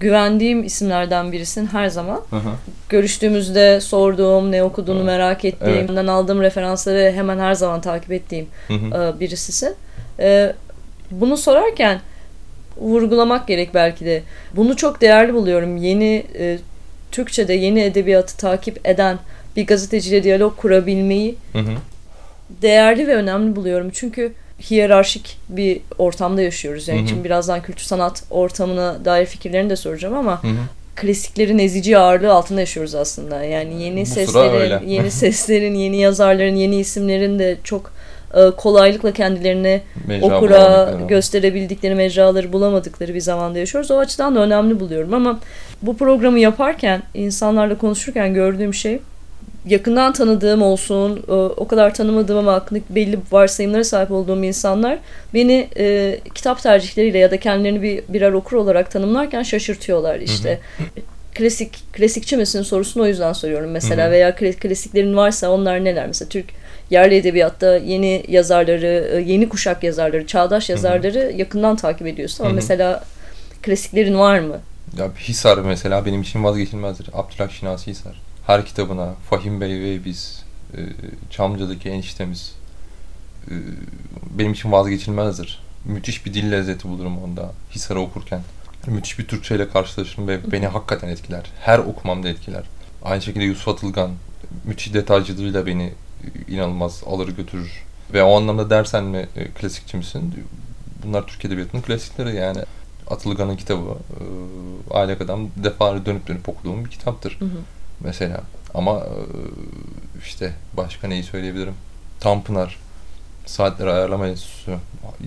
güvendiğim isimlerden birisin her zaman. Hı hı. Görüştüğümüzde sorduğum, ne okuduğunu hı. merak ettiğim, evet. aldığım referansları hemen her zaman takip ettiğim hı hı. E, birisisin. E, bunu sorarken vurgulamak gerek belki de. Bunu çok değerli buluyorum. Yeni e, Türkçe'de yeni edebiyatı takip eden bir gazeteciyle diyalog kurabilmeyi hı hı. değerli ve önemli buluyorum. Çünkü hiyerarşik bir ortamda yaşıyoruz. Yani hı hı. şimdi birazdan kültür sanat ortamına dair fikirlerini de soracağım ama hı hı. klasiklerin ezici ağırlığı altında yaşıyoruz aslında. Yani yeni Bu seslerin, yeni (laughs) seslerin, yeni yazarların, yeni isimlerin de çok e, kolaylıkla kendilerini Mecra okura gösterebildikleri mecraları bulamadıkları bir zamanda yaşıyoruz. O açıdan da önemli buluyorum ama bu programı yaparken insanlarla konuşurken gördüğüm şey yakından tanıdığım olsun, e, o kadar tanımadığım ama hakkındaki belli varsayımlara sahip olduğum insanlar beni e, kitap tercihleriyle ya da kendilerini bir birer okur olarak tanımlarken şaşırtıyorlar işte. Hı hı. Klasik klasikçi misin sorusunu o yüzden soruyorum mesela hı hı. veya klasiklerin varsa onlar neler mesela Türk yerli edebiyatta yeni yazarları, e, yeni kuşak yazarları, çağdaş yazarları Hı-hı. yakından takip ediyorsun ama Hı-hı. mesela klasiklerin var mı?
Ya Hisar mesela benim için vazgeçilmezdir. Abdülhak Şinasi Hisar. Her kitabına Fahim Bey ve biz, e, Çamlıca'daki eniştemiz e, benim için vazgeçilmezdir. Müthiş bir dil lezzeti bulurum onda Hisar'ı okurken. Müthiş bir Türkçe ile karşılaşırım ve beni hakikaten etkiler. Her okumamda etkiler. Aynı şekilde Yusuf Atılgan müthiş detaycılığıyla beni inanılmaz alır götürür. Ve o anlamda dersen mi e, klasikçi misin? Bunlar Türk Edebiyatı'nın klasikleri yani. Atılgan'ın kitabı e, Aile Adam defalarca dönüp dönüp okuduğum bir kitaptır. Hı hı. Mesela. Ama e, işte başka neyi söyleyebilirim? Tanpınar Saatleri Ayarlama Enstitüsü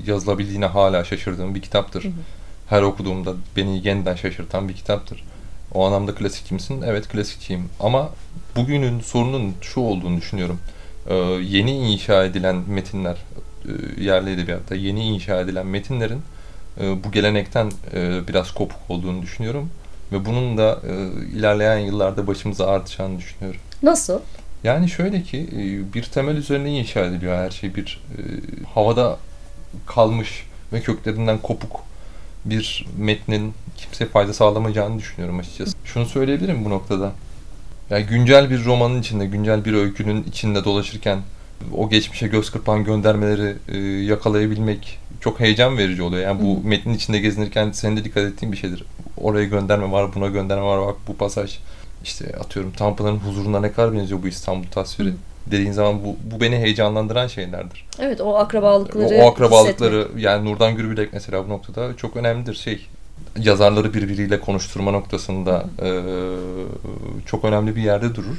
yazılabildiğine hala şaşırdığım bir kitaptır. Hı hı. Her okuduğumda beni yeniden şaşırtan bir kitaptır. O anlamda klasikçi misin? Evet klasikçiyim. Ama bugünün sorunun şu olduğunu düşünüyorum. Ee, yeni inşa edilen metinler, e, yerli edebiyatta yeni inşa edilen metinlerin e, bu gelenekten e, biraz kopuk olduğunu düşünüyorum. Ve bunun da ilerleyen yıllarda başımıza artacağını düşünüyorum.
Nasıl?
Yani şöyle ki bir temel üzerine inşa ediliyor her şey. Bir havada kalmış ve köklerinden kopuk bir metnin kimseye fayda sağlamayacağını düşünüyorum açıkçası. Şunu söyleyebilirim bu noktada. Yani güncel bir romanın içinde, güncel bir öykünün içinde dolaşırken o geçmişe göz kırpan göndermeleri e, yakalayabilmek çok heyecan verici oluyor. Yani bu Hı. metnin içinde gezinirken senin de dikkat ettiğin bir şeydir. Oraya gönderme var, buna gönderme var. Bak bu pasaj işte atıyorum Tanpınar'ın huzuruna ne kadar benziyor bu İstanbul tasviri. Hı. Dediğin zaman bu, bu beni heyecanlandıran şeylerdir.
Evet o akrabalıkları
O, o akrabalıkları hissetmek. yani Nurdan Gürbülek mesela bu noktada çok önemlidir şey yazarları birbiriyle konuşturma noktasında e, çok önemli bir yerde durur.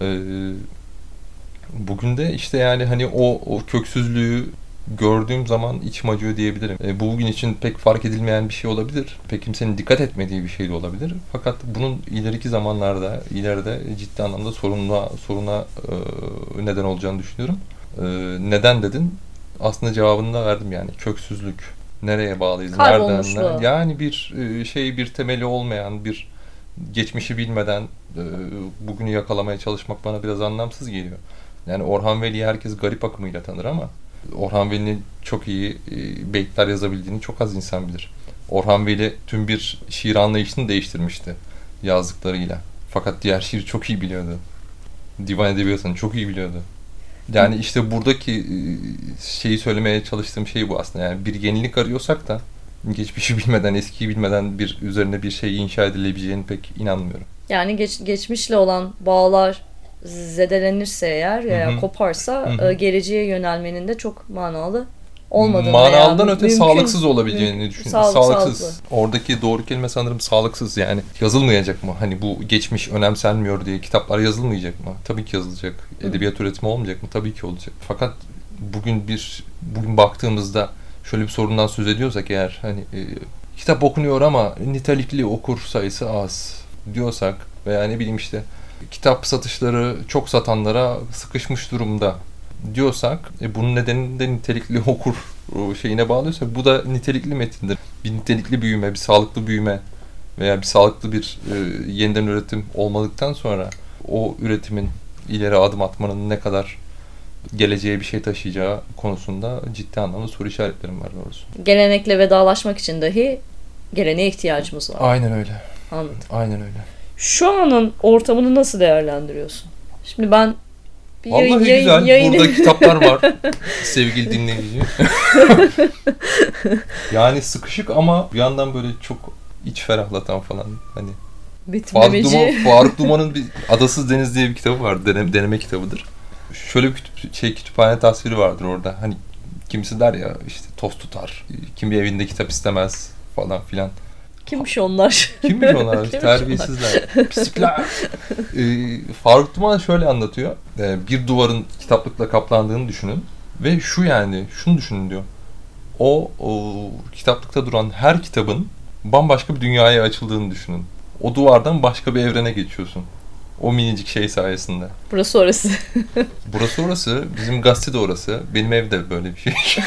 E, bugün de işte yani hani o, o köksüzlüğü gördüğüm zaman içim acıyor diyebilirim. E, bu bugün için pek fark edilmeyen bir şey olabilir. Pek kimsenin dikkat etmediği bir şey de olabilir. Fakat bunun ileriki zamanlarda, ileride ciddi anlamda sorunla, soruna e, neden olacağını düşünüyorum. E, neden dedin? Aslında cevabını da verdim yani. Köksüzlük nereye bağlıyız? Nereden? Yani bir e, şey bir temeli olmayan bir geçmişi bilmeden e, bugünü yakalamaya çalışmak bana biraz anlamsız geliyor. Yani Orhan Veli'yi herkes garip akımıyla tanır ama Orhan Veli'nin çok iyi e, beyitler yazabildiğini çok az insan bilir. Orhan Veli tüm bir şiir anlayışını değiştirmişti yazdıklarıyla. Fakat diğer şiiri çok iyi biliyordu. Divan edebiyatını çok iyi biliyordu. Yani işte buradaki e, şeyi söylemeye çalıştığım şey bu aslında. Yani bir yenilik arıyorsak da geçmişi bilmeden, eskiyi bilmeden bir üzerine bir şey inşa edilebileceğini pek inanmıyorum.
Yani geç, geçmişle olan bağlar zedelenirse eğer Hı-hı. koparsa Hı-hı. E, geleceğe yönelmenin de çok manalı olmadığını
Manalıdan öte mümkün, sağlıksız olabileceğini düşünüyorum. Sağlık, sağlıksız. Sağlıklı. Oradaki doğru kelime sanırım sağlıksız yani. Yazılmayacak mı? Hani bu geçmiş önemsenmiyor diye kitaplar yazılmayacak mı? Tabii ki yazılacak. Edebiyat üretimi olmayacak mı? Tabii ki olacak. Fakat bugün bir bugün baktığımızda şöyle bir sorundan söz ediyorsak eğer hani e, kitap okunuyor ama nitelikli okur sayısı az diyorsak veya ne bileyim işte kitap satışları çok satanlara sıkışmış durumda diyorsak e, bunun nedeni de nitelikli okur şeyine bağlıyorsak bu da nitelikli metindir. Bir nitelikli büyüme, bir sağlıklı büyüme veya bir sağlıklı bir e, yeniden üretim olmadıktan sonra o üretimin ileri adım atmanın ne kadar geleceğe bir şey taşıyacağı konusunda ciddi anlamda soru işaretlerim var doğrusu.
Gelenekle vedalaşmak için dahi geleneğe ihtiyacımız var.
Aynen öyle.
Anladım.
Aynen öyle.
Şu anın ortamını nasıl değerlendiriyorsun? Şimdi ben
bir Vallahi yayın, güzel. Yayın... Burada kitaplar var (laughs) sevgili dinleyici. (laughs) yani sıkışık ama bir yandan böyle çok iç ferahlatan falan hani. Faruk, Duman, Faruk Duman'ın bir Adasız Deniz diye bir kitabı var. Deneme, deneme kitabıdır. Şöyle bir kütüp, şey kütüphane tasviri vardır orada. Hani kimisi der ya işte toz tutar. Kim bir evinde kitap istemez falan filan.
Kimmiş onlar?
Kimmiş (laughs) onlar? Kimmiş Terbiyesizler. Pislikler. Ee, Faruk Duman şöyle anlatıyor. Ee, bir duvarın kitaplıkla kaplandığını düşünün. Ve şu yani, şunu düşünün diyor. O, o kitaplıkta duran her kitabın bambaşka bir dünyaya açıldığını düşünün. O duvardan başka bir evrene geçiyorsun. O minicik şey sayesinde.
Burası orası. (laughs)
Burası orası. Bizim gazete de orası. Benim evde böyle bir şey. (laughs)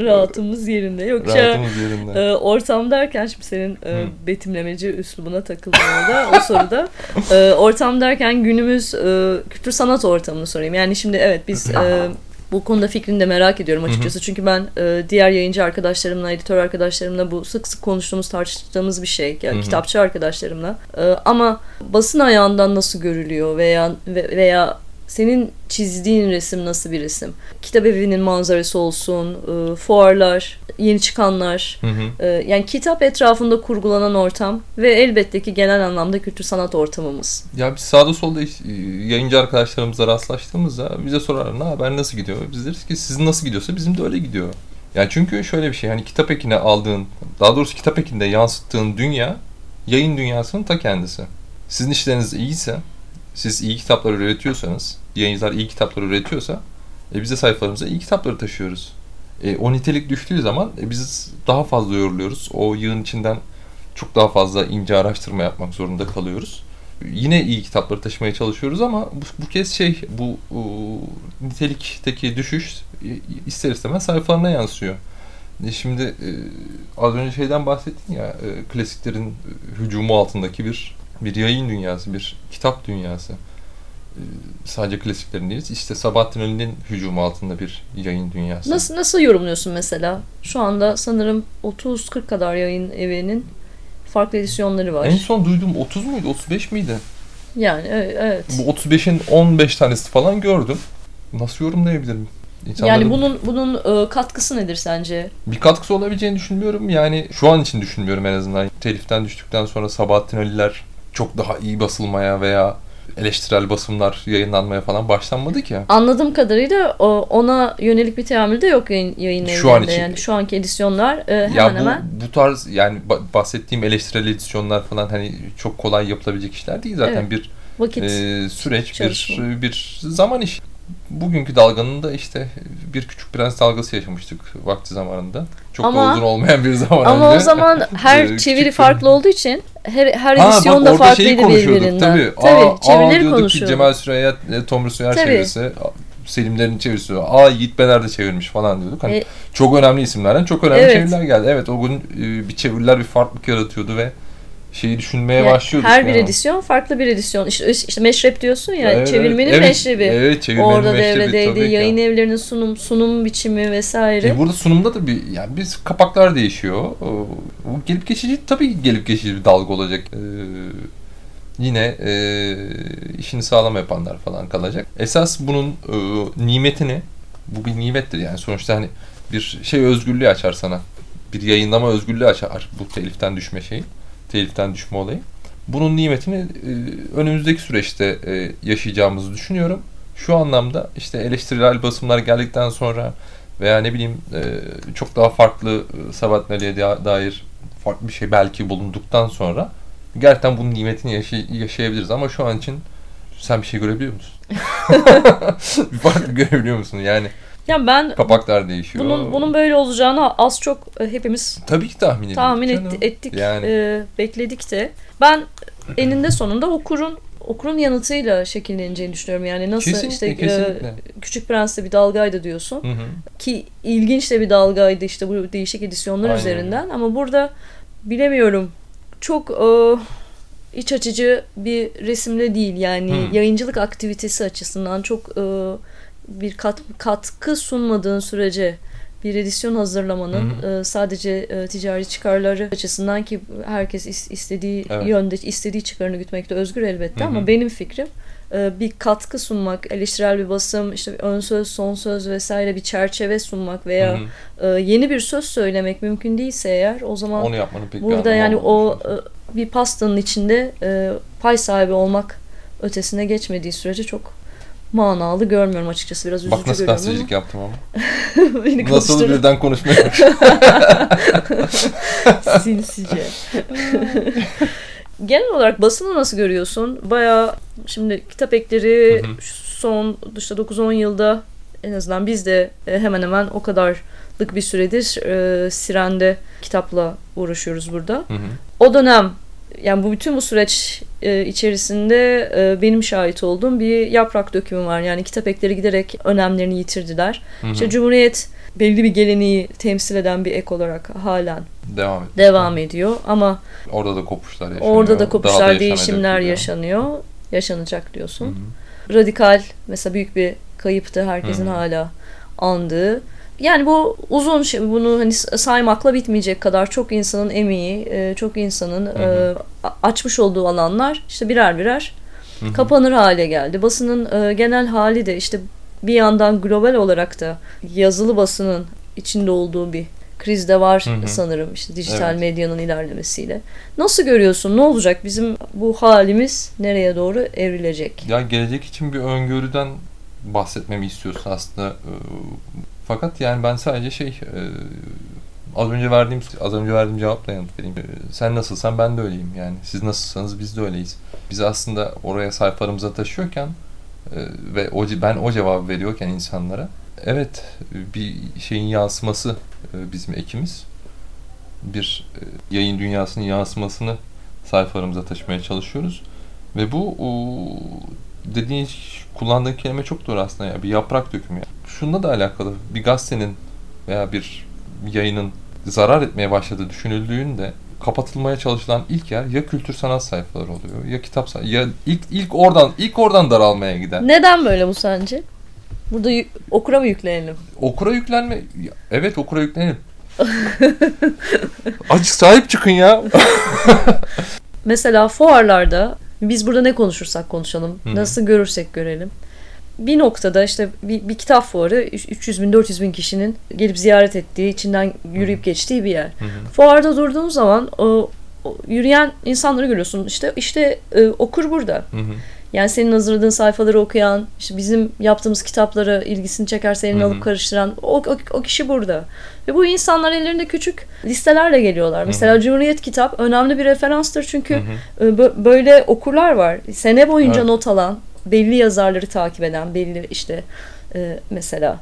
Rahatımız yerinde. Yok
Rahatımız yerinde.
E, ortam derken şimdi senin e, betimlemeci üslubuna takıldım orada o soruda. E, ortam derken günümüz e, kültür sanat ortamını sorayım. Yani şimdi evet biz (laughs) e, bu konuda fikrini de merak ediyorum açıkçası. Hı hı. Çünkü ben e, diğer yayıncı arkadaşlarımla, editör arkadaşlarımla bu sık sık konuştuğumuz, tartıştığımız bir şey. Yani hı hı. kitapçı arkadaşlarımla. E, ama basın ayağından nasıl görülüyor veya veya senin çizdiğin resim nasıl bir resim? Kitap evinin manzarası olsun, e, fuarlar, yeni çıkanlar. Hı hı. E, yani kitap etrafında kurgulanan ortam ve elbette ki genel anlamda kültür sanat ortamımız.
Ya biz sağda solda e, yayıncı arkadaşlarımızla rastlaştığımızda bize sorarlar ne haber nasıl gidiyor? Biz deriz ki sizin nasıl gidiyorsa bizim de öyle gidiyor. Yani çünkü şöyle bir şey hani kitap ekine aldığın, daha doğrusu kitap ekinde yansıttığın dünya yayın dünyasının ta kendisi. Sizin işleriniz iyiyse siz iyi kitaplar üretiyorsanız, yayıncılar iyi kitaplar üretiyorsa e, biz de sayfalarımıza iyi kitapları taşıyoruz. E, o nitelik düştüğü zaman e, biz daha fazla yoruluyoruz. O yığın içinden çok daha fazla ince araştırma yapmak zorunda kalıyoruz. Yine iyi kitapları taşımaya çalışıyoruz ama bu, bu kez şey bu o, nitelikteki düşüş e, ister istemez sayfalarına yansıyor. E, şimdi e, az önce şeyden bahsettin ya e, klasiklerin hücumu altındaki bir bir yayın dünyası, bir kitap dünyası. Ee, sadece klasiklerin değiliz. İşte Sabahattin Ali'nin hücumu altında bir yayın dünyası.
Nasıl nasıl yorumluyorsun mesela? Şu anda sanırım 30-40 kadar yayın evinin farklı edisyonları var.
En son duyduğum 30 muydu? 35 miydi?
Yani evet.
Bu 35'in 15 tanesi falan gördüm. Nasıl yorumlayabilirim?
İnsanların... Yani bunun bunun e, katkısı nedir sence?
Bir katkısı olabileceğini düşünmüyorum. Yani şu an için düşünmüyorum en azından. Teliften düştükten sonra Sabahattin Ali'ler çok daha iyi basılmaya veya eleştirel basımlar yayınlanmaya falan başlanmadı ki.
Anladığım kadarıyla ona yönelik bir teamül de yok yayın, yayın şu an için. yani şu anki edisyonlar e, hemen
ya bu,
hemen.
Bu tarz yani bahsettiğim eleştirel edisyonlar falan hani çok kolay yapılabilecek işler değil zaten evet. bir Vakit e, süreç çalışma. bir bir zaman iş. Bugünkü dalganın da işte bir küçük prens dalgası yaşamıştık vakti zamanında. Çok ama, da uzun olmayan bir zaman
ama önce. Ama o zaman (laughs) her çeviri farklı olduğu için her, her ha, edisyon da farklıydı birbirinden. Tabii.
Tabii aa, çevirileri aa, konuşuyorduk. Cemal Süreyya, e, Tomris Soyer çevirisi. Selimlerin çevirisi. Aa Yiğit Bener de çevirmiş falan diyorduk. Hani e, çok önemli isimlerden çok önemli evet. çeviriler geldi. Evet o gün e, bir çeviriler bir farklılık yaratıyordu ve şeyi düşünmeye yani başlıyorduk.
Her bir edisyon farklı bir edisyon. İşte, işte meşrep diyorsun ya evet, çevirmenin evet, meşrebi. Evet çevirmenin Orada meşrebi devredeydi. Yayın evlerinin sunum sunum biçimi vesaire.
E burada sunumda da bir yani biz kapaklar değişiyor. Bu gelip geçici tabii gelip geçici bir dalga olacak. Ee, yine e, işini sağlam yapanlar falan kalacak. Esas bunun e, nimetini bu bir nimettir yani sonuçta hani bir şey özgürlüğü açar sana. Bir yayınlama özgürlüğü açar bu teliften düşme şeyi. Teliften düşme olayı. Bunun nimetini e, önümüzdeki süreçte e, yaşayacağımızı düşünüyorum. Şu anlamda işte eleştirel basımlar geldikten sonra veya ne bileyim e, çok daha farklı e, Meli'ye dair farklı bir şey belki bulunduktan sonra gerçekten bunun nimetini yaşay- yaşayabiliriz ama şu an için sen bir şey görebiliyor musun? (laughs) (laughs) bir fark görebiliyor musun? Yani
ya ben
kapaklar değişiyor.
Bunun bunun böyle olacağını az çok e, hepimiz
tabii ki tahmin
ettik. Tahmin et, ettik, yani. e, bekledik de. Ben eninde sonunda okurun okurun yanıtıyla şekilleneceğini düşünüyorum. Yani nasıl kesinlikle, işte kesinlikle. E, Küçük Prens'te bir dalgaydı diyorsun. Hı hı. Ki ilginç de bir dalgaydı işte bu değişik edisyonlar Aynen. üzerinden ama burada bilemiyorum çok e, iç açıcı bir resimde değil yani hmm. yayıncılık aktivitesi açısından çok e, bir kat, katkı sunmadığın sürece bir edisyon hazırlamanın hmm. e, sadece e, ticari çıkarları açısından ki herkes is, istediği evet. yönde istediği çıkarını gütmekte özgür elbette hmm. ama benim fikrim e, bir katkı sunmak, eleştirel bir basım, işte ön söz, son söz vesaire bir çerçeve sunmak veya hı hı. E, yeni bir söz söylemek mümkün değilse eğer o zaman
Onu yapmanın pek
burada yani o e, bir pastanın içinde pay sahibi olmak ötesine geçmediği sürece çok manalı görmüyorum açıkçası. Biraz üzücü
Bak nasıl gazetecilik yaptım ama. (laughs) Beni nasıl birden konuşmaya (laughs)
Sinsice. (laughs) Genel olarak basını nasıl görüyorsun? Baya şimdi kitap ekleri hı hı. son işte 9-10 yılda en azından biz de e, hemen hemen o kadarlık bir süredir e, Siren'de kitapla uğraşıyoruz burada. Hı hı. O dönem yani bu bütün bu süreç e, içerisinde e, benim şahit olduğum bir yaprak dökümü var. Yani kitap ekleri giderek önemlerini yitirdiler. Hı hı. İşte Cumhuriyet belli bir geleneği temsil eden bir ek olarak halen
devam, ediyor.
devam ediyor ama
orada da kopuşlar yaşanıyor.
Orada da kopuşlar, da değişimler yaşanıyor. Yaşanacak diyorsun. Hı-hı. Radikal mesela büyük bir kayıptı herkesin Hı-hı. hala andığı. Yani bu uzun şey, bunu hani saymakla bitmeyecek kadar çok insanın emeği, e, çok insanın Hı-hı. E, açmış olduğu alanlar işte birer birer Hı-hı. kapanır hale geldi. Basının e, genel hali de işte bir yandan global olarak da yazılı basının içinde olduğu bir kriz de var hı hı. sanırım işte dijital evet. medyanın ilerlemesiyle. Nasıl görüyorsun? Ne olacak? Bizim bu halimiz nereye doğru evrilecek?
Ya gelecek için bir öngörüden bahsetmemi istiyorsun aslında. Fakat yani ben sadece şey e, az önce verdiğim az önce verdiğim cevapla yanıt vereyim. Sen nasılsan ben de öyleyim yani. Siz nasılsanız biz de öyleyiz. Biz aslında oraya sayfalarımıza taşıyorken e, ve o ben o cevabı veriyorken insanlara evet bir şeyin yansıması e, bizim ekimiz. Bir e, yayın dünyasının yansımasını sayfalarımıza taşımaya çalışıyoruz. Ve bu dediğin kullandığın kelime çok doğru aslında ya bir yaprak dökümü. Ya. Şununla da alakalı bir gazetenin veya bir yayının zarar etmeye başladığı düşünüldüğünde kapatılmaya çalışılan ilk yer ya kültür sanat sayfaları oluyor ya kitap sayfaları ya ilk ilk oradan ilk oradan daralmaya gider.
Neden böyle bu sence? Burada okura mı yüklenelim?
Okura yüklenme. Evet okura yüklenelim. (laughs) Açık sahip çıkın ya. (laughs)
Mesela fuarlarda biz burada ne konuşursak konuşalım, Hı-hı. nasıl görürsek görelim. Bir noktada işte bir, bir kitap fuarı 300 bin 400 bin kişinin gelip ziyaret ettiği, içinden yürüyüp Hı-hı. geçtiği bir yer. Hı-hı. Fuarda durduğun zaman o, o yürüyen insanları görüyorsun. İşte işte e, okur burada. Hı-hı. Yani senin hazırladığın sayfaları okuyan, işte bizim yaptığımız kitapları ilgisini çekerse elini alıp karıştıran o, o, o kişi burada. Ve bu insanlar ellerinde küçük listelerle geliyorlar. Hı-hı. Mesela Cumhuriyet kitap önemli bir referanstır çünkü Hı-hı. böyle okurlar var. Sene boyunca evet. not alan, belli yazarları takip eden, belli işte e, mesela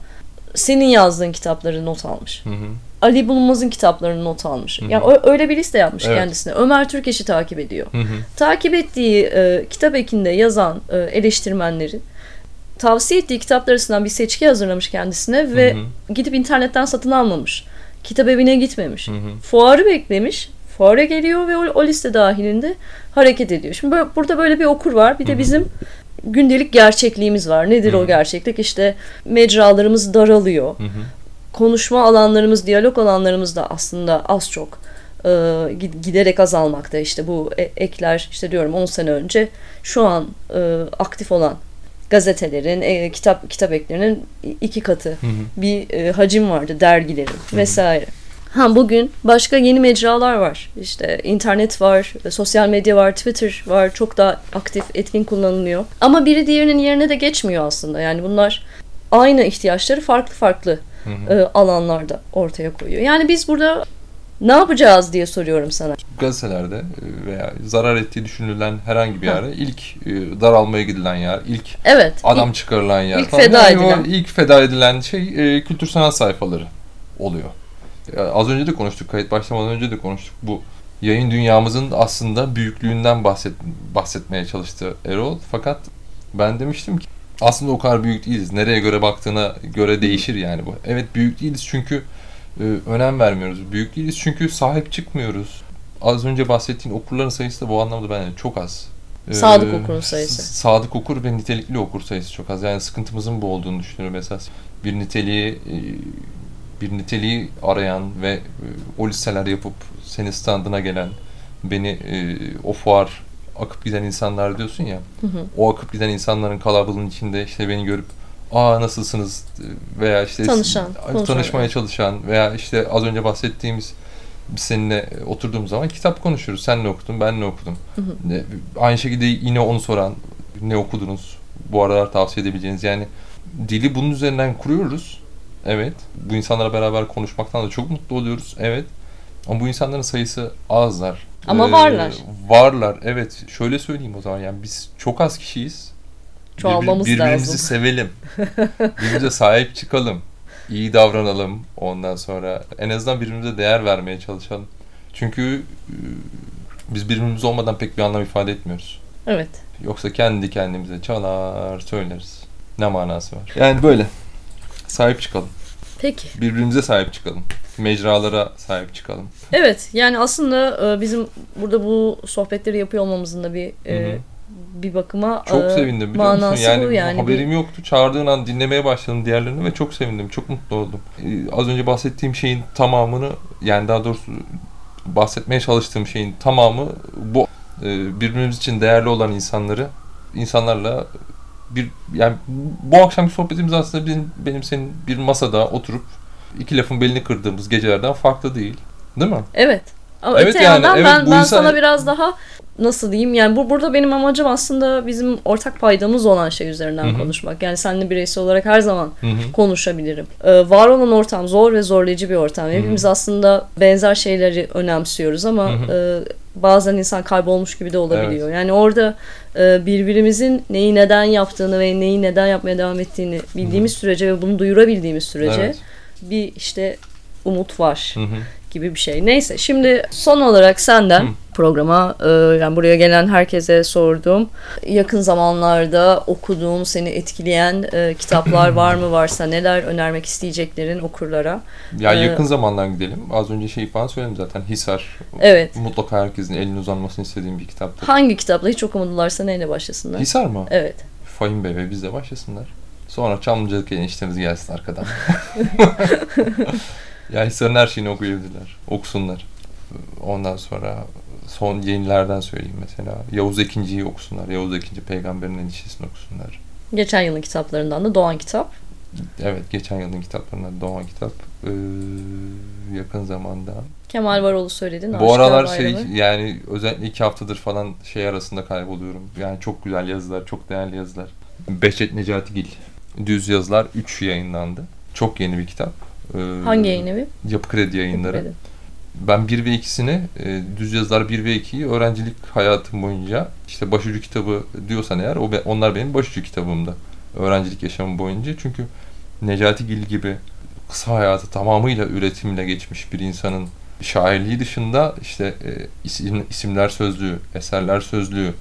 senin yazdığın kitapları not almış. Hı hı. Ali Bulunmaz'ın kitaplarını not almış. Hı hı. Yani öyle bir liste yapmış evet. kendisine. Ömer Türkeş'i takip ediyor. Hı hı. Takip ettiği e, kitap ekinde yazan e, eleştirmenleri tavsiye ettiği kitaplar arasından bir seçki hazırlamış kendisine ve hı hı. gidip internetten satın almamış. Kitap evine gitmemiş. Hı hı. Fuarı beklemiş. fuara geliyor ve o, o liste dahilinde hareket ediyor. Şimdi böyle, burada böyle bir okur var. Bir de bizim gündelik gerçekliğimiz var. Nedir o gerçeklik? İşte mecralarımız daralıyor. Konuşma alanlarımız, diyalog alanlarımız da aslında az çok e, giderek azalmakta. İşte bu e, ekler işte diyorum 10 sene önce şu an e, aktif olan gazetelerin, e, kitap kitap eklerinin iki katı hı hı. bir e, hacim vardı, dergilerin hı hı. vesaire. Ha bugün başka yeni mecralar var. İşte internet var, sosyal medya var, Twitter var. Çok daha aktif, etkin kullanılıyor. Ama biri diğerinin yerine de geçmiyor aslında. Yani bunlar aynı ihtiyaçları farklı farklı hı hı. E, alanlarda ortaya koyuyor. Yani biz burada ne yapacağız diye soruyorum sana.
Gazetelerde e, veya zarar ettiği düşünülen herhangi bir yere ilk e, daralmaya gidilen yer, ilk evet, adam ilk, çıkarılan yer
ilk falan. Feda yani edilen.
ilk feda edilen şey kültür sanat sayfaları oluyor. Az önce de konuştuk, kayıt başlamadan önce de konuştuk. Bu yayın dünyamızın aslında büyüklüğünden bahset, bahsetmeye çalıştı Erol. Fakat ben demiştim ki aslında o kadar büyük değiliz. Nereye göre baktığına göre değişir yani bu. Evet büyük değiliz çünkü e, önem vermiyoruz. Büyük değiliz çünkü sahip çıkmıyoruz. Az önce bahsettiğin okurların sayısı da bu anlamda bence çok az.
E, sadık okurun sayısı.
Sadık okur ve nitelikli okur sayısı çok az. Yani sıkıntımızın bu olduğunu düşünüyorum esas. Bir niteliği e, bir niteliği arayan ve o listeler yapıp senin standına gelen beni o fuar akıp giden insanlar diyorsun ya. Hı hı. O akıp giden insanların kalabalığın içinde işte beni görüp aa nasılsınız veya işte
Tanışan,
tanışmaya çalışan veya işte az önce bahsettiğimiz seninle oturduğum zaman kitap konuşuruz. Sen ne okudun, ben ne okudum. Hı hı. Aynı şekilde yine onu soran ne okudunuz? Bu aralar tavsiye edebileceğiniz yani dili bunun üzerinden kuruyoruz. Evet. Bu insanlara beraber konuşmaktan da çok mutlu oluyoruz. Evet. Ama bu insanların sayısı azlar.
Ama ee, varlar.
Varlar. Evet. Şöyle söyleyeyim o zaman yani biz çok az kişiyiz
Çoğalmamız
Birbir, birbirimizi lazım. sevelim. (laughs) birbirimize sahip çıkalım. iyi davranalım. Ondan sonra en azından birbirimize değer vermeye çalışalım. Çünkü ıı, biz birbirimiz olmadan pek bir anlam ifade etmiyoruz.
Evet.
Yoksa kendi kendimize çalar söyleriz. Ne manası var? Yani böyle. Sahip çıkalım.
Peki.
Birbirimize sahip çıkalım. Mecralara sahip çıkalım.
Evet. Yani aslında bizim burada bu sohbetleri yapıyor olmamızın da bir Hı-hı bir bakıma
çok e, sevindim biliyor musun? Yani, yani haberim bir... yoktu. Çağırdığın an dinlemeye başladım diğerlerini ve çok sevindim. Çok mutlu oldum. Ee, az önce bahsettiğim şeyin tamamını yani daha doğrusu bahsetmeye çalıştığım şeyin tamamı bu e, birbirimiz için değerli olan insanları insanlarla bir yani bu akşamki sohbetimiz aslında benim, benim senin bir masada oturup iki lafın belini kırdığımız gecelerden farklı değil. Değil mi?
Evet. Ama evet öte yani, yandan evet, ben, ben insan... sana biraz daha nasıl diyeyim yani bu burada benim amacım aslında bizim ortak paydamız olan şey üzerinden Hı-hı. konuşmak. Yani seninle bireysel olarak her zaman Hı-hı. konuşabilirim. Ee, var olan ortam zor ve zorlayıcı bir ortam. Hı-hı. Hepimiz aslında benzer şeyleri önemsiyoruz ama e, bazen insan kaybolmuş gibi de olabiliyor. Evet. Yani orada birbirimizin neyi neden yaptığını ve neyi neden yapmaya devam ettiğini bildiğimiz Hı-hı. sürece ve bunu duyurabildiğimiz sürece evet. bir işte umut var. Hı hı gibi bir şey. Neyse şimdi son olarak senden Hı. programa e, yani buraya gelen herkese sorduğum yakın zamanlarda okuduğun seni etkileyen e, kitaplar (clears throat) var mı varsa neler önermek isteyeceklerin okurlara.
Ya ee, yakın zamandan gidelim. Az önce şey falan söyledim zaten Hisar.
Evet.
Mutlaka herkesin elini uzanmasını istediğim bir kitaptır.
Hangi kitapla hiç okumadılarsa neyle başlasınlar?
Hisar mı?
Evet.
Fahim Bey ve biz de başlasınlar. Sonra Çamlıca'daki eniştemiz gelsin arkadan. (laughs) (laughs) Yani Hisar'ın her şeyini okuyabilirler. Okusunlar. Ondan sonra son yenilerden söyleyeyim mesela. Yavuz Ekinci'yi okusunlar. Yavuz Ekinci peygamberin endişesini okusunlar.
Geçen yılın kitaplarından da Doğan Kitap.
Evet, geçen yılın kitaplarından Doğan Kitap. Ee, yakın zamanda.
Kemal Varoğlu söyledin.
Bu aralar şey yani özellikle iki haftadır falan şey arasında kayboluyorum. Yani çok güzel yazılar, çok değerli yazılar. Behçet Necati Gil. Düz yazılar 3 yayınlandı. Çok yeni bir kitap.
Ee, Hangi yayın evi?
Yapı Kredi yayınları. Yapı Kredi. Ben 1 ve 2'sini, e, düz yazılar 1 ve 2'yi öğrencilik hayatım boyunca işte başucu kitabı diyorsan eğer o onlar benim başucu kitabımda. Öğrencilik yaşamım boyunca. Çünkü Necati Gil gibi kısa hayatı tamamıyla üretimle geçmiş bir insanın şairliği dışında işte e, isim, isimler sözlüğü, eserler sözlüğü,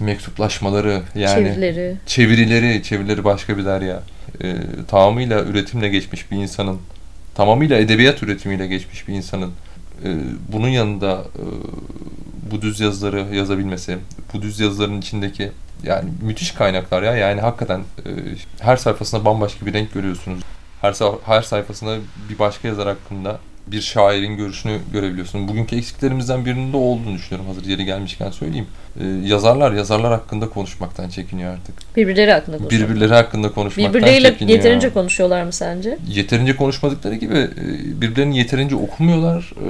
mektuplaşmaları yani
çevirileri,
çevirileri, çevirileri başka bir derya. E, tamamıyla üretimle geçmiş bir insanın tamamıyla edebiyat üretimiyle geçmiş bir insanın e, bunun yanında e, bu düz yazıları yazabilmesi, bu düz yazıların içindeki yani müthiş kaynaklar ya. Yani hakikaten e, her sayfasında bambaşka bir renk görüyorsunuz. Her, her sayfasında bir başka yazar hakkında bir şairin görüşünü görebiliyorsun. Bugünkü eksiklerimizden birinin de olduğunu düşünüyorum. Hazır yeri gelmişken söyleyeyim. Ee, yazarlar yazarlar hakkında konuşmaktan çekiniyor artık.
Birbirleri hakkında konuşuyorlar.
Birbirleri hakkında konuşmaktan
Birbirleriyle çekiniyor. yeterince konuşuyorlar mı sence?
Yeterince konuşmadıkları gibi e, birbirlerini yeterince okumuyorlar. E,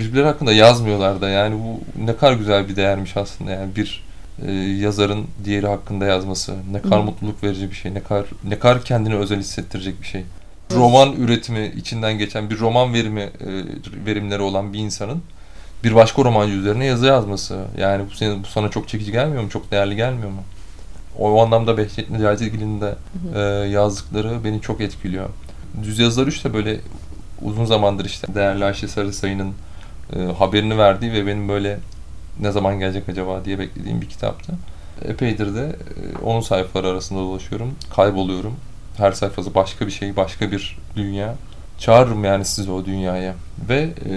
birbirleri hakkında yazmıyorlar da. Yani bu ne kadar güzel bir değermiş aslında. Yani bir e, yazarın diğeri hakkında yazması ne kadar Hı. mutluluk verici bir şey. Ne kadar ne kadar kendini özel hissettirecek bir şey roman üretimi içinden geçen bir roman verimi e, verimleri olan bir insanın bir başka romancı üzerine yazı yazması. Yani bu, senin, bu sana çok çekici gelmiyor mu? Çok değerli gelmiyor mu? O, o anlamda Behçet Necati'nin de e, yazdıkları beni çok etkiliyor. Düz yazılar işte böyle uzun zamandır işte değerli Ayşe Sarısay'ın e, haberini verdiği ve benim böyle ne zaman gelecek acaba diye beklediğim bir kitaptı. Epeydir de e, onun sayfaları arasında dolaşıyorum. Kayboluyorum. Her sayfası başka bir şey, başka bir dünya. Çağırırım yani sizi o dünyaya. Ve e,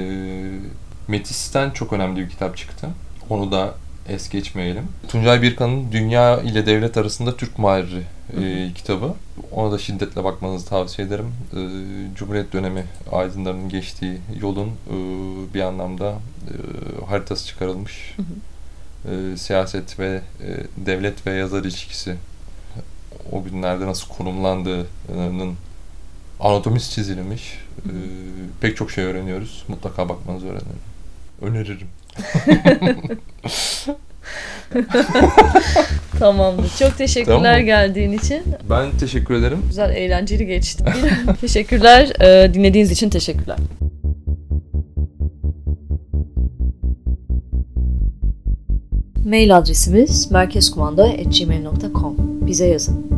Metis'ten çok önemli bir kitap çıktı. Onu da es geçmeyelim. Tuncay Birkan'ın Dünya ile Devlet Arasında Türk Mahirri e, kitabı. Ona da şiddetle bakmanızı tavsiye ederim. E, Cumhuriyet dönemi aydınlarının geçtiği yolun e, bir anlamda e, haritası çıkarılmış. Hı hı. E, siyaset ve e, devlet ve yazar ilişkisi o günlerde nasıl konumlandığının anatomisi çizilmiş. Ee, pek çok şey öğreniyoruz. Mutlaka bakmanızı öğrenirim. Öneririm. (laughs)
Tamamdır. Çok teşekkürler tamam. geldiğin için.
Ben teşekkür ederim.
Güzel, eğlenceli geçti. (laughs) teşekkürler. Ee, dinlediğiniz için teşekkürler. Mail adresimiz merkezkumanda.gmail.com Bize yazın.